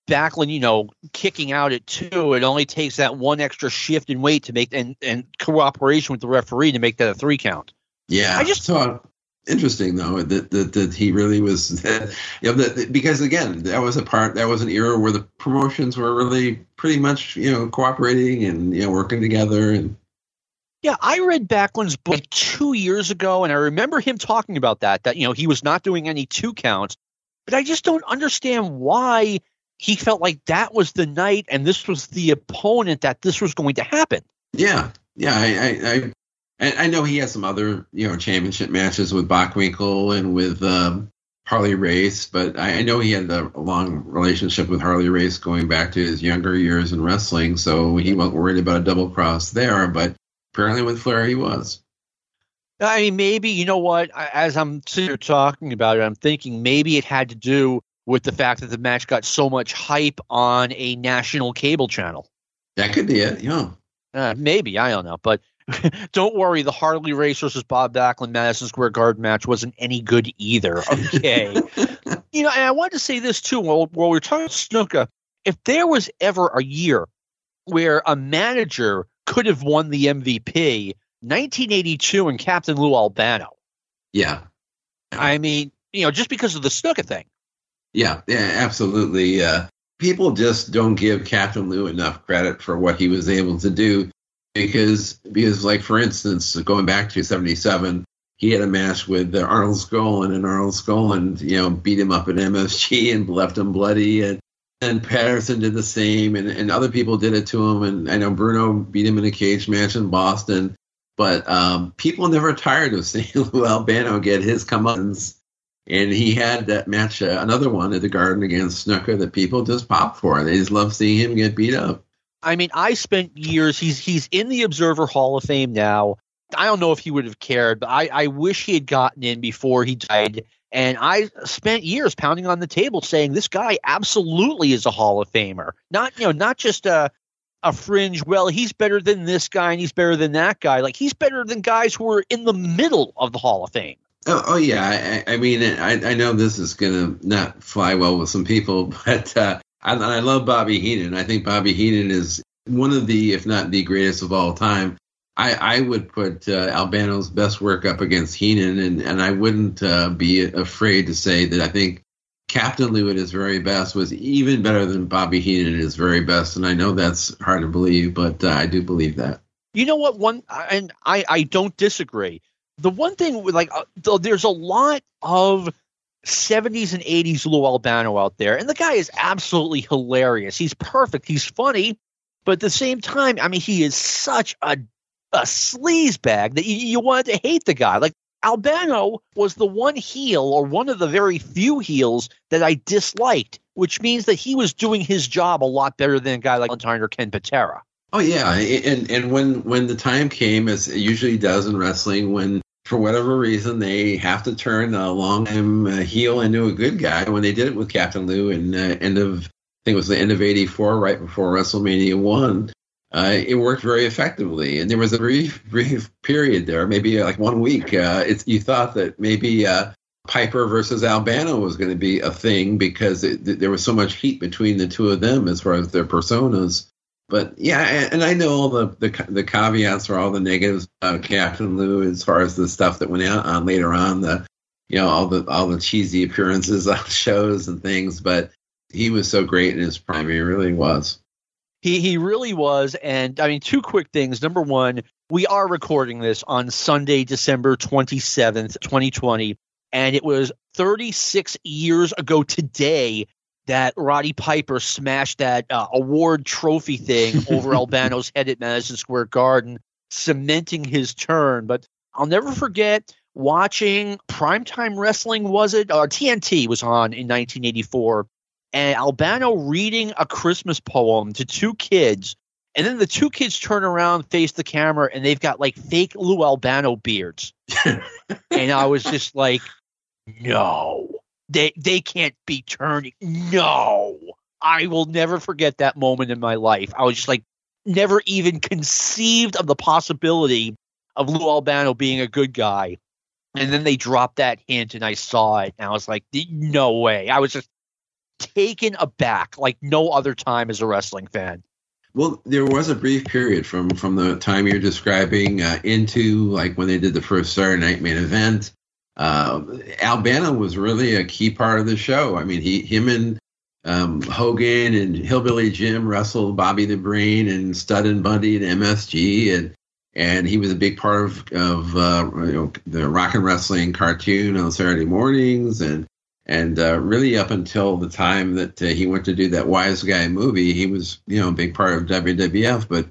Backlund, you know, kicking out at two, it only takes that one extra shift in weight to make and and cooperation with the referee to make that a three count. Yeah, I just so interesting though that, that that he really was *laughs* you know that because again that was a part that was an era where the promotions were really pretty much you know cooperating and you know working together and yeah i read backlund's book two years ago and i remember him talking about that that you know he was not doing any two counts. But i just don't understand why he felt like that was the night and this was the opponent that this was going to happen. Yeah yeah i i, I and I know he has some other, you know, championship matches with Bockwinkel and with um, Harley Race, but I, I, know he had a, a, long relationship with Harley Race going back to his younger years in wrestling, so he wasn't worried about a double cross there. But apparently, with Flair, he was. I mean, maybe you know what? As I'm sitting here talking about it, I'm thinking maybe it had to do with the fact that the match got so much hype on a national cable channel. That could be it. Yeah. Uh, maybe I don't know, but *laughs* don't worry, the Harley Race versus Bob Backlund Madison Square Garden match wasn't any good either. Okay. *laughs* you know, and I wanted to say this too while, while we are talking Snuka. If there was ever a year where a manager could have won the MVP, 1982 and Captain Lou Albano. Yeah. I mean, you know, just because of the Snuka thing. Yeah, yeah, absolutely. Uh, people just don't give Captain Lou enough credit for what he was able to do because because like for instance, going back to '77, he had a match with uh, Arnold Skaaland, and Arnold Skaaland, you know, beat him up at MSG and left him bloody, and and Patterson did the same, and, and other people did it to him, and I know Bruno beat him in a cage match in Boston, but um, people never tired of seeing *laughs* Lou Albano get his comeuppance. And he had that match, uh, another one at the Garden against Snuka that people just pop for. They just love seeing him get beat up. I mean, I spent years. He's he's in the Observer Hall of Fame now. I don't know if he would have cared, but I, I wish he had gotten in before he died. And I spent years pounding on the table saying this guy absolutely is a Hall of Famer. Not you know, not just a a fringe. Well, he's better than this guy and he's better than that guy. Like he's better than guys who are in the middle of the Hall of Fame. Oh, oh yeah. I, I mean, I, I know this is gonna not fly well with some people, *laughs* but uh, I, I love Bobby Heenan. I think Bobby Heenan is one of the, if not the greatest of all time. I, I would put uh, Albano's best work up against Heenan, and, and I wouldn't uh, be afraid to say that I think Captain Lou at his very best was even better than Bobby Heenan at his very best. And I know that's hard to believe, but uh, I do believe that. You know what? One, and I, I don't disagree. The one thing, like, uh, there's a lot of 70s and 80s Lou Albano out there. And the guy is absolutely hilarious. He's perfect. He's funny. But at the same time, I mean, he is such a, a sleaze bag that you, you wanted to hate the guy. Like, Albano was the one heel or one of the very few heels that I disliked, which means that he was doing his job a lot better than a guy like Valentine or Ken Patera. Oh yeah, and and when when the time came, as it usually does in wrestling, when for whatever reason, they have to turn a long time uh, heel into a good guy. When they did it with Captain Lou in uh, end of, I think it was the end of '84, right before WrestleMania one, uh, it worked very effectively. And there was a brief, *laughs* brief period there, maybe like one week. Uh, it's you thought that maybe uh, Piper versus Albano was going to be a thing because it, there was so much heat between the two of them as far as their personas but yeah, and I know all the, the, the caveats or all the negatives of Captain Lou as far as the stuff that went out on later on, the you know all the all the cheesy appearances *laughs* on shows and things. But he was so great in his prime. He really was. He he really was. And I mean, two quick things. Number one, we are recording this on Sunday, December twenty seventh, twenty twenty, and it was thirty six years ago today that Roddy Piper smashed that uh, award trophy thing over *laughs* Albano's head at Madison Square Garden, cementing his turn. But I'll never forget watching primetime wrestling, was it? Or uh, TNT was on in 1984, and Albano reading a Christmas poem to two kids. And then the two kids turn around, face the camera, and they've got like fake Lou Albano beards. *laughs* and I was just like, no they they can't be turning. No. I will never forget that moment in my life. I was just like, never even conceived of the possibility of Lou Albano being a good guy. And then they dropped that hint and I saw it and I was like, no way. I was just taken aback like no other time as a wrestling fan. Well, there was a brief period from from the time you're describing uh, into like when they did the first Saturday Night main event. Uh, Albano was really a key part of the show. I mean, he him and um, Hogan and Hillbilly Jim wrestled Bobby the Brain and Studd and Bundy and MSG, and and he was a big part of of uh, you know, the Rock and Wrestling cartoon on Saturday mornings, and and uh, really up until the time that uh, he went to do that Wise Guy movie, he was you know a big part of WWF. But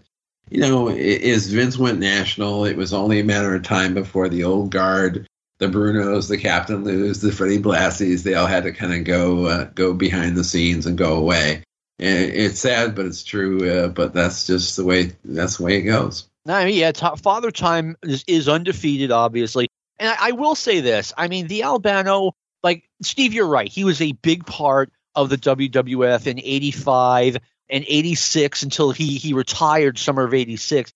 you know, as Vince went national, it was only a matter of time before the old guard, the Brunos, the Captain Lou's, the Freddie Blassies, they all had to kind of go uh, go behind the scenes and go away. And it's sad, but it's true. Uh, but that's just the way that's the way it goes. I mean, yeah, t- Father Time is, is undefeated, obviously. And I, I will say this: I mean, the Albano like Steve, you're right. He was a big part of the WWF in '85 and '86 until he he retired summer of '86.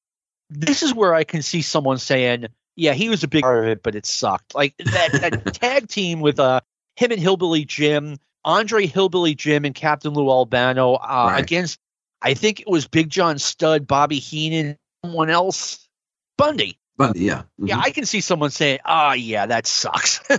This is where I can see someone saying, "Yeah, he was a big part of it, but it sucked." Like that that *laughs* tag team with uh him and Hillbilly Jim, Andre Hillbilly Jim, and Captain Lou Albano uh, right. against I think it was Big John Studd, Bobby Heenan, someone else, Bundy. Bundy, yeah. Mm-hmm. Yeah, I can see someone saying, "Oh, yeah, that sucks." *laughs*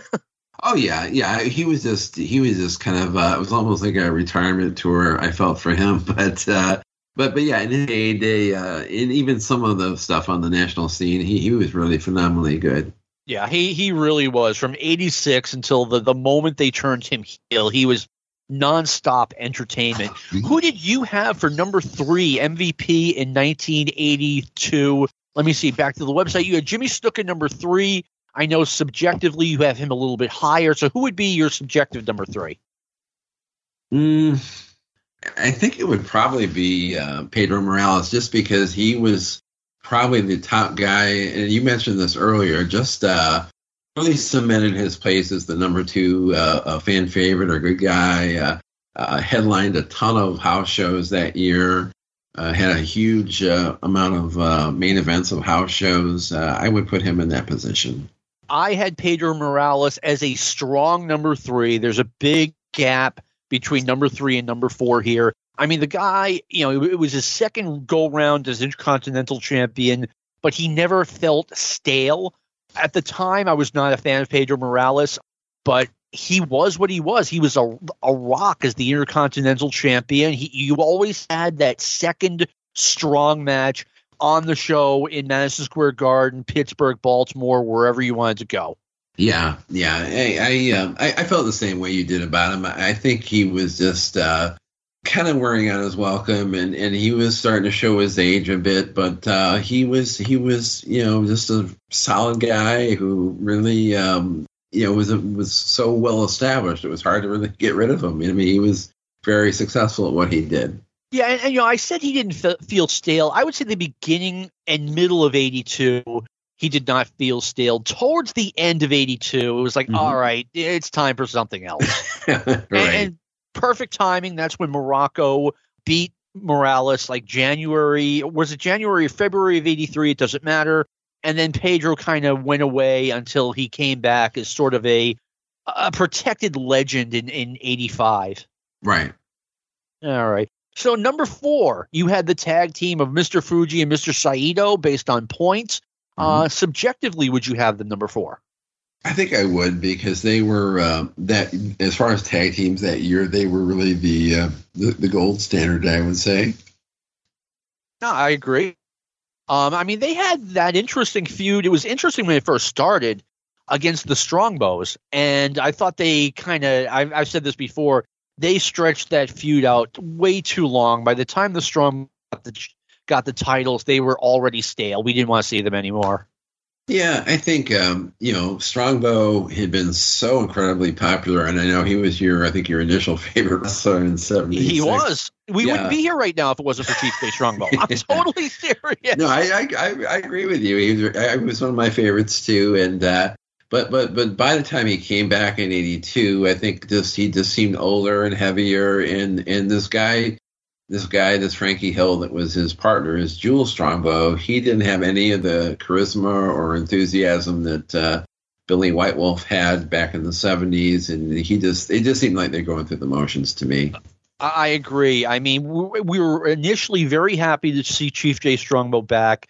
Oh yeah, yeah. He was just he was just kind of uh, it was almost like a retirement tour. I felt for him, *laughs* but uh, but but yeah, in his heyday, uh, in even some of the stuff on the national scene, he he was really phenomenally good. Yeah, he he really was from '86 until the the moment they turned him heel. He was nonstop entertainment. *sighs* Who did you have for number three MVP in 1982? Let me see. Back to the website. You had Jimmy Snuka number three. I know subjectively you have him a little bit higher. So who would be your subjective number three? Mm, I think it would probably be uh, Pedro Morales, just because he was probably the top guy. And you mentioned this earlier, just uh, really cemented his place as the number two uh, fan favorite or good guy. Uh, uh, headlined a ton of house shows that year. Uh, had a huge amount of main events of house shows. I would put him in that position. I had Pedro Morales as a strong number three. There's a big gap between number three and number four here. I mean, the guy, you know, it, was his second go round as Intercontinental Champion, but he never felt stale. At the time, I was not a fan of Pedro Morales, but he was what he was. He was a, a rock as the Intercontinental Champion. He, you always had that second strong match on the show in Madison Square Garden, Pittsburgh, Baltimore, wherever you wanted to go. Yeah, yeah. I I, um, I, I felt the same way you did about him. I think he was just uh, kind of wearing out his welcome, and, and he was starting to show his age a bit. But uh, he was he was you know just a solid guy who really um, you know was was so well established. It was hard to really get rid of him. I mean, he was very successful at what he did. Yeah, and, and, you know, I said he didn't feel stale. I would say the beginning and middle of '82, he did not feel stale. Towards the end of '82, it was like, mm-hmm. All right, it's time for something else. *laughs* right. and, and, perfect timing. That's when Muraco beat Morales, like January. Was it January or February of '83? It doesn't matter. And then Pedro kind of went away until he came back as sort of a a protected legend in in '85. Right. All right. So number four, you had the tag team of Mr. Fuji and Mr. Saito based on points. Uh, mm-hmm. Subjectively, would you have them number four? I think I would because they were uh, that as far as tag teams that year, they were really the, uh, the, the gold standard. I would say. No, I agree. Um, I mean, they had that interesting feud. It was interesting when it first started against the Strongbows, and I thought they kind of. I've, I've said this before they stretched that feud out way too long. By the time the Strong got the, got the titles, they were already stale. We didn't want to see them anymore. Yeah, I think um, you know Strongbow had been so incredibly popular, and I know he was your, I think your initial *laughs* favorite wrestler in '70. He was. We yeah. wouldn't be here right now if it wasn't for Chief Strongbow. I'm yeah. *laughs* totally serious. No, I, I, I agree with you. He was, I was one of my favorites too, and uh, But but but by the time he came back in '82, I think just he just seemed older and heavier. And and this guy, this guy, this Frankie Hill that was his partner, is Jules Strongbow. He didn't have any of the charisma or enthusiasm that uh, Billy White Wolf had back in the '70s, and he just it just seemed like they're going through the motions to me. I agree. I mean, we were initially very happy to see Chief Jay Strongbow back,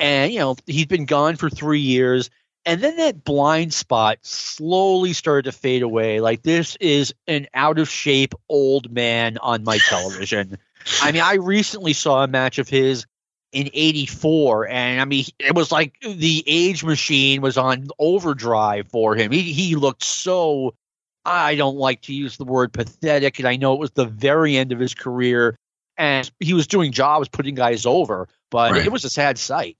and you know he's been gone for three years and then that blind spot slowly started to fade away. Like this is an out of shape old man on my *laughs* television. I mean, I recently saw a match of his in 84 and I mean it was like the age machine was on overdrive for him. He he looked so I don't like to use the word pathetic and I know it was the very end of his career and he was doing jobs putting guys over, but right. it was a sad sight.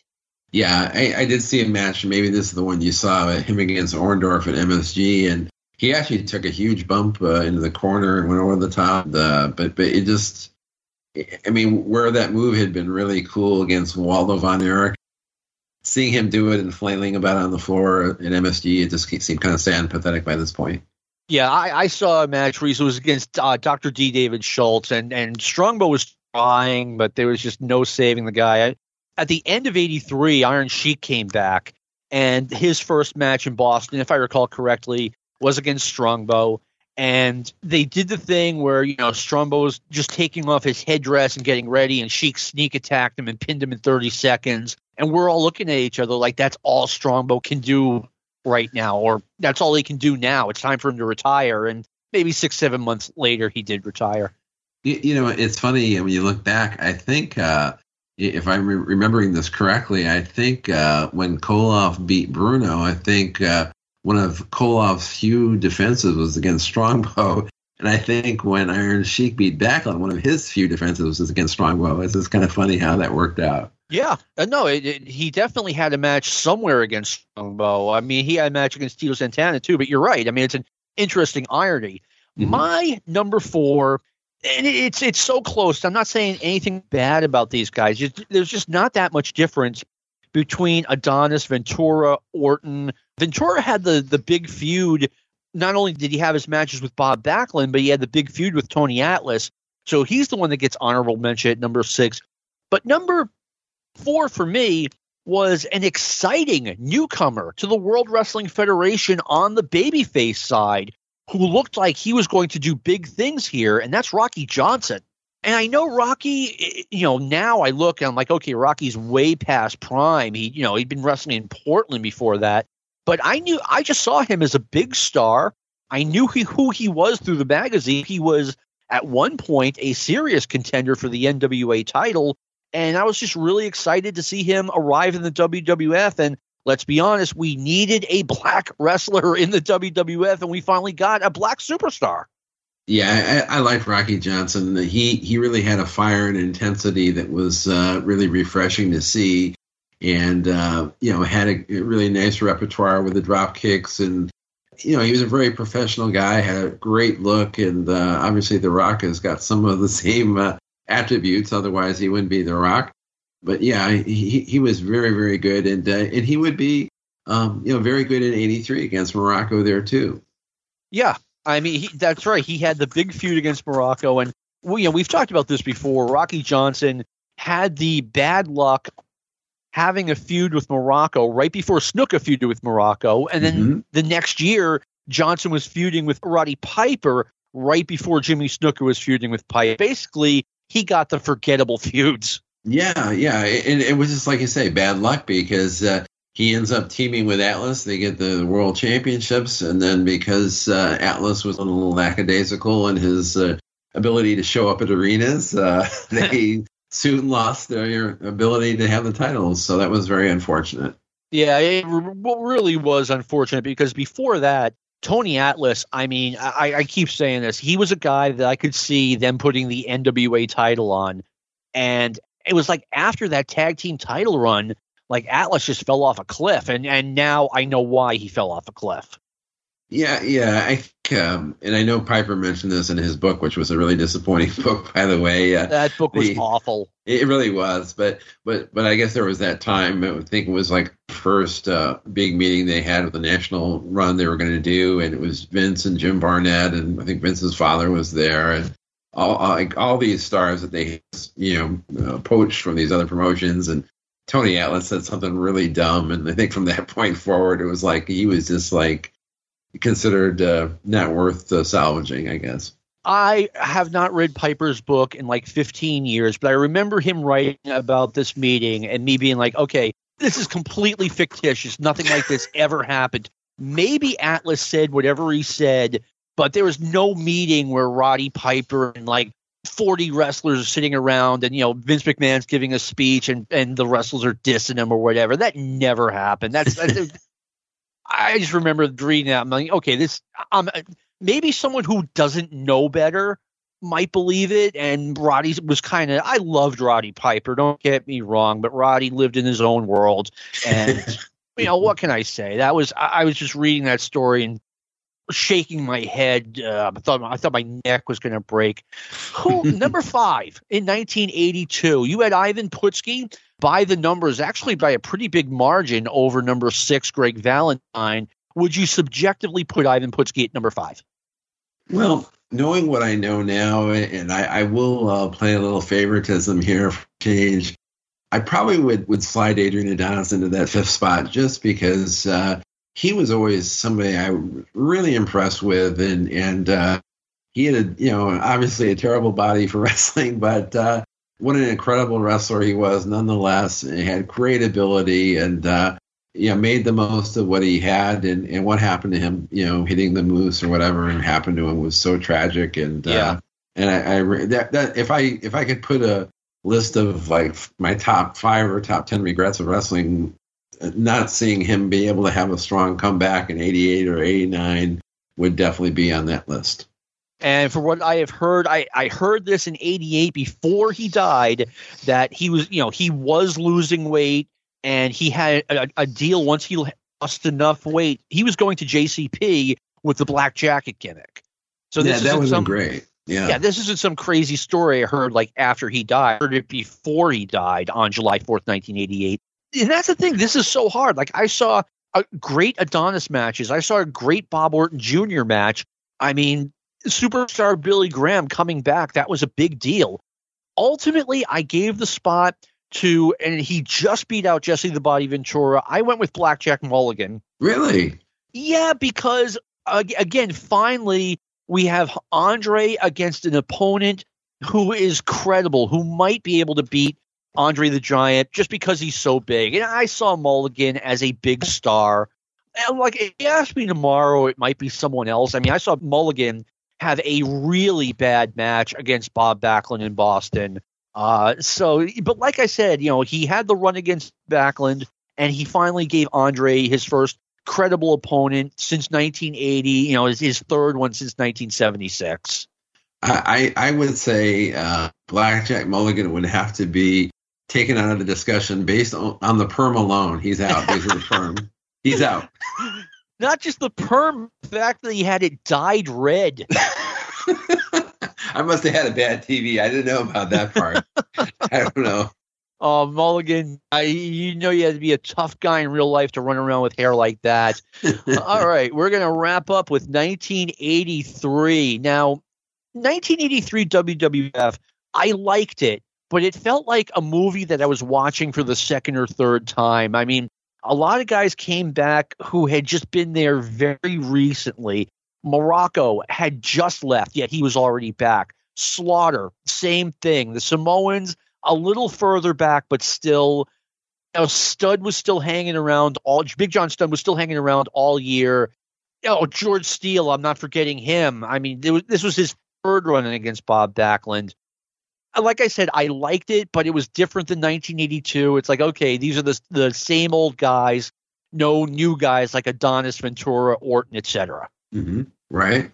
Yeah, I, I, did see a match. Maybe this is the one you saw him against Orndorff at MSG, and he actually took a huge bump uh, into the corner and went over the top. Uh, but but it just, I mean, where that move had been really cool against Waldo von Erich, seeing him do it and flailing about on the floor in MSG, it just seemed kind of sad and pathetic by this point. Yeah, I, I saw a match where he was against uh, Dr. D. David Schultz, and and Strongbow was trying, but there was just no saving the guy. At the end of 83, Iron Sheik came back, and his first match in Boston, if I recall correctly, was against Strongbow. And they did the thing where, you know, Strongbow was just taking off his headdress and getting ready, and Sheik sneak attacked him and pinned him in 30 seconds. And we're all looking at each other like that's all Strongbow can do right now, or that's all he can do now. It's time for him to retire. And maybe six, seven months later, he did retire. You, you know, it's funny when you look back. I think uh, if I'm re- remembering this correctly, I think uh, when Koloff beat Bruno, I think uh, one of Koloff's few defenses was against Strongbow. *laughs* And I think when Iron Sheik beat Backlund, one of his few defenses was against Strongbow. It's just kind of funny how that worked out. Yeah, uh, no, it, it, he definitely had a match somewhere against Strongbow. I mean, he had a match against Tito Santana too. But you're right. I mean, it's an interesting irony. Mm-hmm. My number four and it's it's so close. I'm not saying anything bad about these guys. There's just not that much difference between Adonis, Ventura, Orton. Ventura had the the big feud. Not only did he have his matches with Bob Backlund, but he had the big feud with Tony Atlas. So he's the one that gets honorable mention at number six. But number four for me was an exciting newcomer to the World Wrestling Federation on the babyface side who looked like he was going to do big things here, and that's Rocky Johnson. And I know Rocky, eh, eh, you know, now I look and I'm like, okay, Rocky's way past prime. He, you know, he'd been wrestling in Portland before that. But I knew, I just saw him as a big star. I knew he, who he was through the magazine. He was at one point a serious contender for the NWA title. And I was just really excited to see him arrive in the WWF. And let's be honest, we needed a black *laughs* wrestler in the WWF, and we finally got a black superstar. Yeah, I, I like Rocky Johnson. He he really had a fire and intensity that was uh, really refreshing to see, and uh, you know had a really nice repertoire with the drop kicks, and you know he was a very professional guy, had a great look, and uh, obviously The Rock has got some of the same uh, attributes. Otherwise, he wouldn't be The Rock but yeah, he he was very very good, and uh, and he would be um, you know very good in '83 against Muraco there too. Yeah, I mean he, that's right. He had the big feud against Muraco, and we, you know we've talked about this before. Rocky Johnson had the bad luck having a feud with Muraco right before Snuka feuded with Muraco, and then mm-hmm. the next year Johnson was feuding with Roddy Piper right before Jimmy Snuka was feuding with Piper. Basically, he got the forgettable feuds. Yeah, yeah, and it, it was just like you say, bad luck because uh, he ends up teaming with Atlas. They get the world championships, and then because uh, Atlas was a little lackadaisical in his uh, ability to show up at arenas, uh, *laughs* they soon lost their ability to have the titles. So that was very unfortunate. Yeah, it really was unfortunate because before that, Tony Atlas, I mean, I, I keep saying this, he was a guy that I could see them putting the NWA title on. And it was like after that tag team title run, like Atlas just fell off a cliff, and and now I know why he fell off a cliff. Yeah, yeah, I think, um, and I know Piper mentioned this in his book, which was a really disappointing *laughs* book, by the way. Uh, that book was the, awful. It really was, but but but I guess there was that time. I think it was like first uh, big meeting they had with the national run they were going to do, and it was Vince and Jim Barnett, and I think Vince's father was there, and all like all these stars that they you know uh, poached from these other promotions, and Tony Atlas said something really dumb, and I think from that *laughs* point forward, it was like he was just like considered uh, not worth uh, salvaging, I guess. I have not read Piper's book in like 15 years, but I remember him writing about this meeting and me being like, okay, this is completely fictitious. Nothing like this *laughs* ever happened. Maybe Atlas said whatever he said, but there was no meeting where Roddy Piper and like 40 wrestlers are sitting around and, you know, Vince McMahon's giving a speech and, and the wrestlers are dissing him or whatever. That never happened. That's, *laughs* I just remember reading that. I'm like, okay, this, I'm, maybe someone who doesn't know better might believe it. And Roddy was kind of, I loved Roddy Piper. Don't get me wrong, but Roddy lived in his own world. And, *laughs* you know, what can I say? That was, I, I was just reading that story and shaking my head. Uh, I thought, I thought my neck was going to break. Who, *laughs* number five in 1982, you had Ivan Putski by the numbers, actually by a pretty big margin over number six, Greg Valentine. Would you subjectively put Ivan Putski at number five? Well, knowing what I know now, and I, I will uh, play a little favoritism here for change. I probably would, would slide Adrian Adonis into that fifth spot just because uh, he was always somebody I was really impressed with, and and uh, he had a, you know obviously a terrible body for *laughs* wrestling, but uh, what an incredible wrestler he was nonetheless. He had great ability, and uh, you know, made the most of what he had, and, and what happened to him, you know, hitting the moose or whatever, and happened to him was so tragic. And uh, yeah, and I, I that that if I if I could put a list of like my top five or top ten regrets of wrestling, not seeing him be able to have a strong comeback in '88 or '89 would definitely be on that list. And for what I have heard, I, I heard this in 88 before he died that he was, you know, he was losing weight and he had a, a deal once he lost enough weight. He was going to JCP with the black jacket gimmick. So this yeah, that was some, great. Yeah. yeah, this isn't some crazy story I heard like after he died. I heard it before he died on July 4th, 1988. And that's the thing. This is so hard. Like I saw a great Adonis matches. I saw a great Bob Orton Jr. match. I mean, superstar Billy Graham coming back, that was a big deal. Ultimately, I gave the spot to, and he just beat out Jesse the Body Ventura. I went with Blackjack Mulligan. Really? Yeah, because again, finally, we have Andre against an opponent who is credible, who might be able to beat Andre the Giant just because he's so big. And I saw Mulligan as a big star. And like, if you ask me tomorrow, it might be someone else. I mean, I saw Mulligan have a really bad match against Bob Backlund in Boston. Uh, so, but like I said, you know, he had the run against Backlund, and he finally gave Andre his first credible opponent since 1980. You know, his, his third one since 1976. I, I would say uh, Blackjack Mulligan would have to be taken out of the discussion based on, on the perm alone. He's out. He's the perm. *laughs* He's out. Not just the perm, the fact that he had it dyed red. *laughs* I must have had a bad TV. I didn't know about that part. I don't know. *laughs* Oh, Mulligan, I, you know you had to be a tough guy in real life to run around with hair like that. All right, we're going to wrap up with 1983. Now, 1983 WWF, I liked it, but it felt like a movie that I was watching for the second or third time. I mean, a lot of guys came back who had just been there very recently. Muraco had just left, yet he was already back. Slaughter, same thing. The Samoans, a little further back, but still, you know, Studd was still hanging around. All Big John Studd was still hanging around all year. Oh, George Steele, I'm not forgetting him. I mean, was, this was his third run against Bob Backlund. Like I said, I liked it, but it was different than 1982. It's like, okay, these are the the same old guys, no new guys like Adonis, Ventura, Orton, etc. Mm-hmm. Right.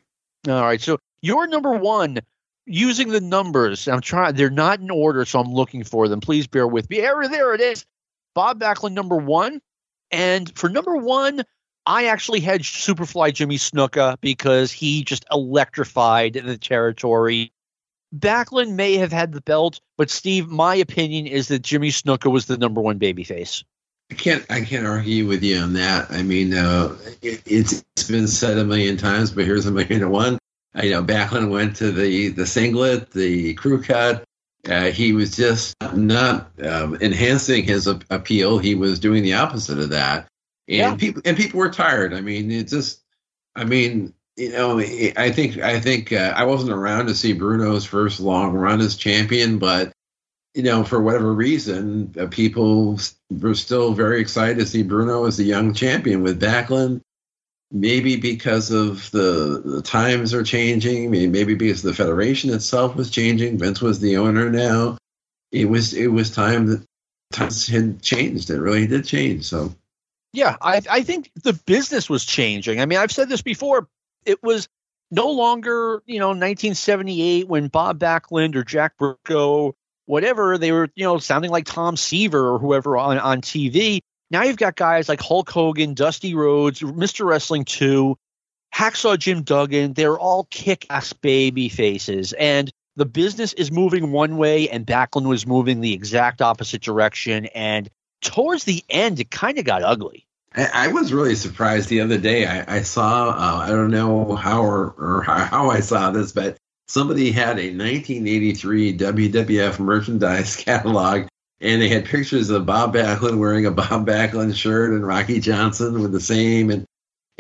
All right. So your number one, using the numbers, I'm trying. They're not in order, so I'm looking for them. Please bear with me. There, there it is. Bob Backlund, number one, and for number one, I actually had Superfly Jimmy Snuka because he just electrified the territory. Backlund may have had the belt, but Steve, my opinion is that Jimmy Snuka was the number one babyface. I can't I can't argue with you on that. I mean, uh, it, it's been said a million times, but here's a million to one. I know Backlund went to the the singlet, the crew cut. Uh, he was just not um, enhancing his a- appeal. He was doing the opposite of that, and Yeah. people and people were tired. I mean, it just, I mean, you know, I think I think uh, I wasn't around to see Bruno's first long run as champion, but you know, for whatever reason, uh, people were still very excited to see Bruno as the young champion with Backlund. Maybe because of the, the times are changing, may- maybe because the federation itself was changing. Vince was the owner now. It was it was time that times had changed. It really did change. So Yeah, I I think the business was changing. I mean, I've said this before. It was no longer, you know, 1978 when Bob Backlund or Jack Brisco, whatever, they were, you know, sounding like Tom Seaver or whoever on, on TV. Now you've got guys like Hulk Hogan, Dusty Rhodes, Mr. Wrestling 2, Hacksaw Jim Duggan. They're all kick ass baby faces. And the business is moving one way, and Backlund was moving the exact opposite direction. And towards the end, it kind of got ugly. I, was really surprised the other day. I, I saw uh, I don't know how or, or how, I saw this, but somebody had a 1983 WWF merchandise *laughs* catalog, and they had pictures of Bob Backlund wearing a Bob Backlund shirt and Rocky Johnson with the same. And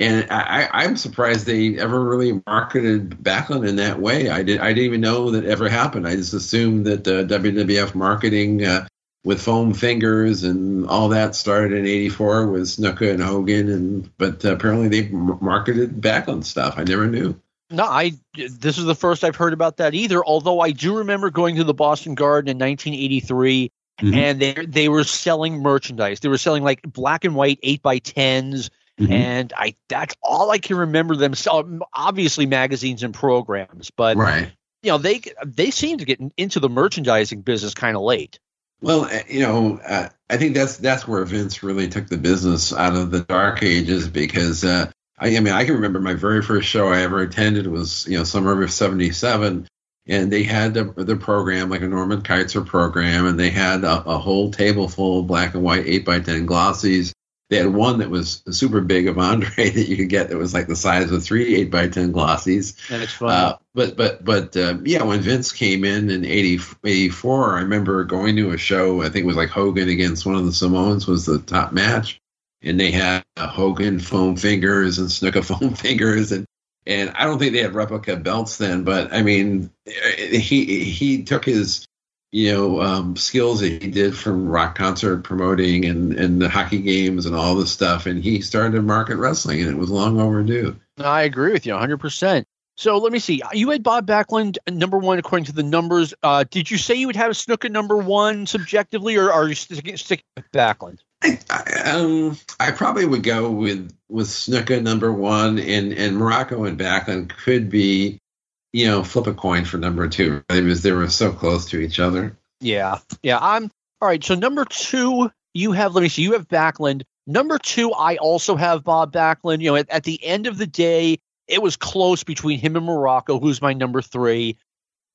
and I, I'm surprised they ever really marketed Backlund in that way. I did I didn't even know that ever happened. I just assumed that uh, WWF marketing. Uh, with foam fingers and all that started in '84 with Snuka and Hogan, and but apparently they marketed Backlund stuff. I never knew. No, I. This is the first I've heard about that either. Although I do remember going to the Boston Garden in 1983, Mhm. and they they were selling merchandise. They were selling like black and white eight by 10s Mhm. and I that's all I can remember them selling. Obviously, magazines and programs, but Right. you know they they seem to get into the merchandising business kind of late. Well, uh, you know, uh, I think that's that's where Vince really took the business out of the dark ages because uh, I, I mean I can remember my very first show I ever attended was you know summer of '77, and they had the, the program like a Norman Kietzer program, and they had a, a whole table full of black and white eight by ten glossies. They had one that was super big of Andre *laughs* that you could get that was like the size of three eight by ten glossies. It's fun. Uh, but but but uh, yeah, when Vince came in in 80, 84, I remember going to a show. I think it was like Hogan against one of the Samoans was the top match, and they had uh, Hogan foam fingers and Snuka *laughs* foam fingers, and and I don't think they had replica belts then, but I mean, he he took his you know um, skills that he did from rock concert promoting and and the hockey games and all this stuff, and he started to market wrestling, and it was long overdue. I agree with you 100%. So let me see. You had Bob Backlund uh, number one according to the numbers. Uh, did you say you would have Snuka number one subjectively, or are you sticking, sticking with Backlund? I, I, um, I probably would go with with Snuka number one, and and Muraco and Backlund could be, you know, flip a coin for number two because they were so close to each other. Yeah, yeah. I'm all right. So number two, you have. Let me see. You have Backlund. Number two, I also have Bob Backlund. You know, at, at the end of the day, it was close between him and Muraco, who's my number three.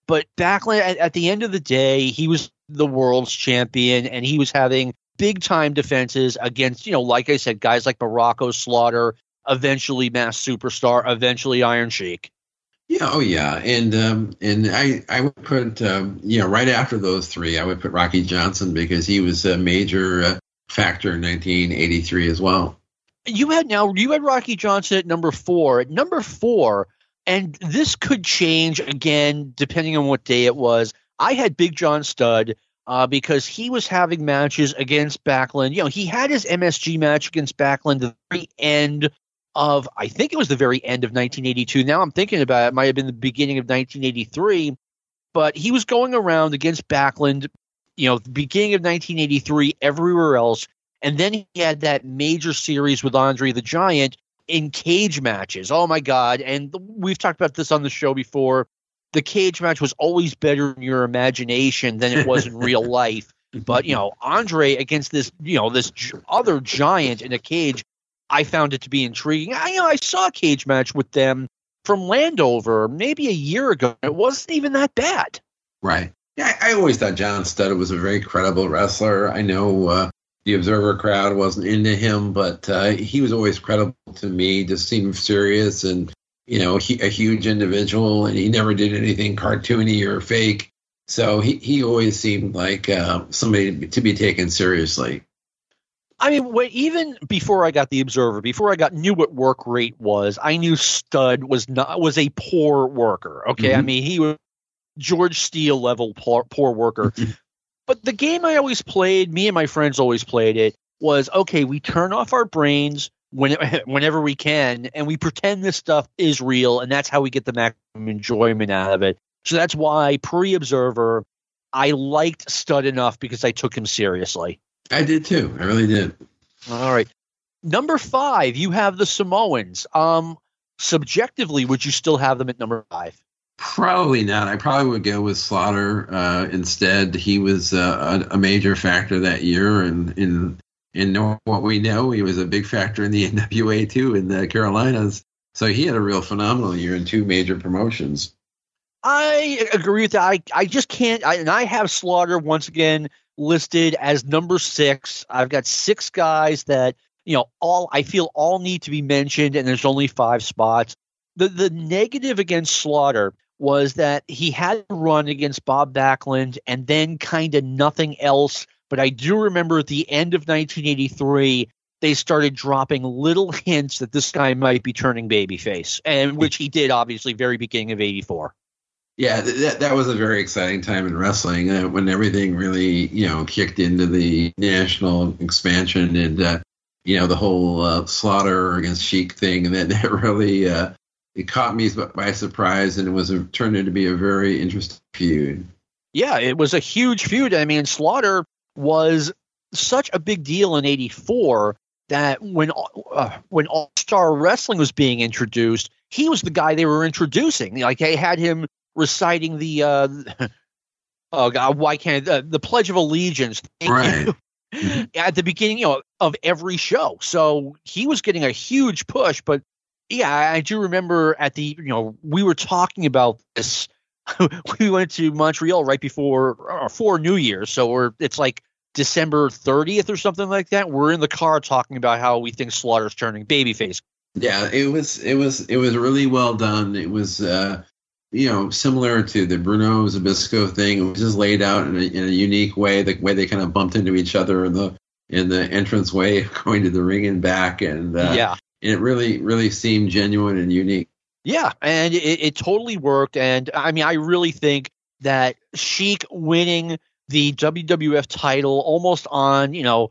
But Backlund, at, at the end of the day, he was the world's champion, and he was having big time defenses against, you know, like I said, guys like Muraco, Slaughter, eventually Masked Superstar, eventually Iron Sheik. Yeah, oh yeah, and um, and I I would put um, you know right after those three, I would put Rocky Johnson because he was a major uh, factor in 1983 as well. you had now you had Rocky Johnson at number four. At number four, and this could change again depending on what day it was. I had Big John Studd uh, because he was having matches against Backlund. You know, he had his MSG match against Backlund at the very end of I think it was the very end of 1982. Now I'm thinking about it, it might have been the beginning of 1983, but he was going around against Backlund. You know, the beginning of 1983, everywhere else. And then he had that major series with Andre the Giant in cage matches. Oh my God. And we've talked about this on the show before. The cage match was always better in your imagination than it was in real *laughs* life. But, you know, Andre against this, you know, this other giant in a cage, I found it to be intriguing. I, you know, I saw a cage match with them from Landover maybe a year ago. It wasn't even that bad. Right. Yeah, I, always thought John Studd was a very credible wrestler. I know uh, the Observer crowd wasn't into him, but uh, he was always credible to me. Just seemed serious and you know he, a huge individual, and he never did anything cartoony or fake. So he, he always seemed like uh, somebody to be taken seriously. I mean, even before I got the Observer, before I got knew what work rate was, I knew Studd was not was a poor worker. Okay, mm-hmm. I mean he was George Steele level poor, poor worker. but the game I always played, me and my friends always played it, was okay. We turn off our brains when, *laughs* whenever we can, and we pretend this stuff is real, and that's how we get the maximum enjoyment out of it. So that's why pre Observer, I liked Studd enough because I took him seriously. I did too. I really did. All right. Number five, you have the Samoans. Um, subjectively, would you still have them at number five? Probably not. I probably would go with Slaughter uh, instead. He was uh, a, a, major factor that year, and in in what we know, he was a big factor in the *laughs* NWA too in the Carolinas. So he had a real phenomenal year in two major promotions. I agree with that. I, I just can't. I, and I have Slaughter once again listed as number six. I've got six guys that you know all I feel all need to be mentioned, and there's only five spots. The the negative against Slaughter was that he had to run against Bob Backlund and then kind of nothing else. But I do remember at the end of 1983, they started dropping little hints that this guy might be turning babyface, and which he did obviously very beginning of '84. Yeah, that that was a very exciting time in wrestling uh, when everything really you know kicked into the national expansion and uh, you know the whole uh, slaughter against Sheik thing, and that, *laughs* that really uh, it caught me by surprise, and it was a, turned into be a very interesting feud. Yeah, it was a huge feud. I mean, Slaughter was such a big deal in '84 that when uh, when All Star Wrestling was being introduced, he was the guy they were introducing. Like they had him reciting the uh, *laughs* oh god, why can't uh, the Pledge of Allegiance? Right. *laughs* at the beginning you know, of every show. So he was getting a huge push, but yeah, I do remember at the you know we were talking about this. *laughs* we went to Montreal right before or for New Year's, so we're it's like December 30th or something like that. We're in the car talking about how we think Slaughter's turning babyface. Yeah, it was it was it was really well done. It was uh you know similar to the Bruno Zbyszko thing. It was just laid out in a, in a unique way. The way they kind of bumped into each other in the in the entrance way *laughs* going to the ring and back, and uh, yeah, it really really seemed genuine and unique. Yeah, and it, it totally worked. And I mean, I really think that Sheik winning the WWF title almost on you know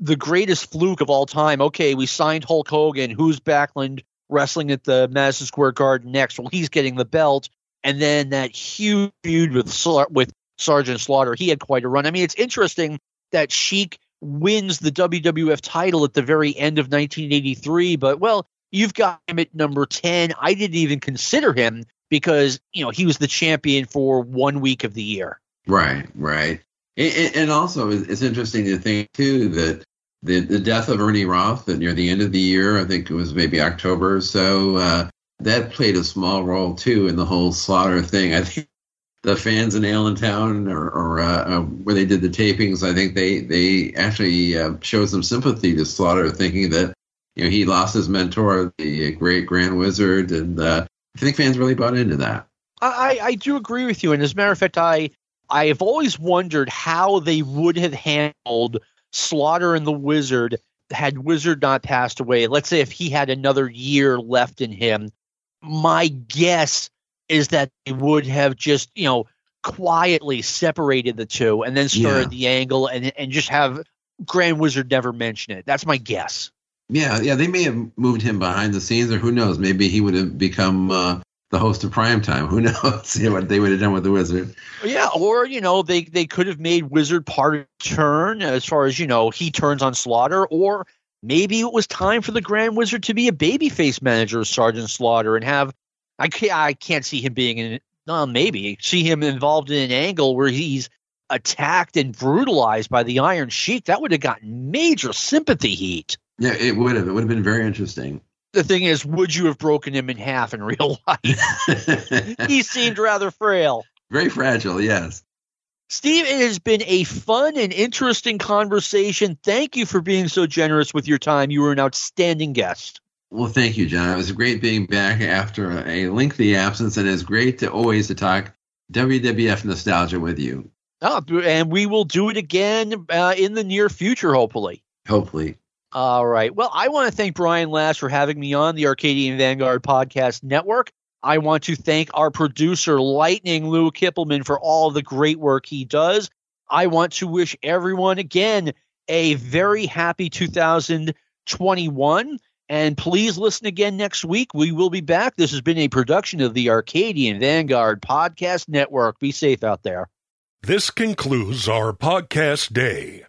the greatest fluke of all time. Okay, we signed Hulk Hogan, who's Backlund wrestling at the Madison Square Garden next. Well, he's getting the belt, and then that huge feud with with Sergeant Slaughter. He had quite a run. I mean, it's interesting that Sheik wins the WWF title at the very end of 1983. But well, you've got him at number 10. I didn't even consider him because you know he was the champion for one week of the year. Right, right. And, and also, it's interesting to think too that the the death of Ernie Roth near the end of the year, I think it was maybe October or so, uh, that played a small role too in the whole slaughter thing. I think the fans in Allentown or, or uh, uh, where they did the tapings, I think they they actually uh, showed some sympathy to Slaughter, thinking that you know he lost his mentor, the great Grand Wizard, and uh, I think fans really bought into that. I, I do agree with you, and as a matter of fact, I I have always wondered how they would have handled Slaughter and the Wizard had Wizard not passed away. Let's say if he had another year left in him, my guess is that they would have just you know quietly separated the two and then started yeah. the angle and and just have Grand Wizard never mention it. That's my guess. Yeah, yeah, they may have moved him behind the scenes, or who knows? Maybe he would have become uh, the host of Prime Time. Who *laughs* knows? you know, what they would have done with the Wizard? Yeah, or you know, they they could have made Wizard part of turn as far as you know he turns on Slaughter, or maybe it was time for the Grand Wizard to be a babyface manager of Sergeant Slaughter and have I can't, I can't see him being in. Well, maybe see him involved in an angle where he's attacked and brutalized by the Iron Sheik. That would have gotten major sympathy heat. Yeah, it would have. It would have been very interesting. The thing is, would you have broken him in half in real life? *laughs* he seemed rather frail. Very fragile, yes. Steve, it has been a fun and interesting conversation. Thank you for being so generous with your time. You were an outstanding guest. Well, thank you, John. It was great being back after a lengthy absence, and it's great to always to talk WWF nostalgia with you. Oh, and we will do it again uh, in the near future, hopefully. Hopefully. All right. Well, I want to thank Brian Last for having me on the Arcadian Vanguard Podcast Network. I want to thank our producer, Lightning Lou Kippelman, for all the great work he does. I want to wish everyone again a very happy 2021. And please listen again next week. We will be back. This has been a production of the Arcadian Vanguard Podcast Network. Be safe out there. This concludes our podcast day.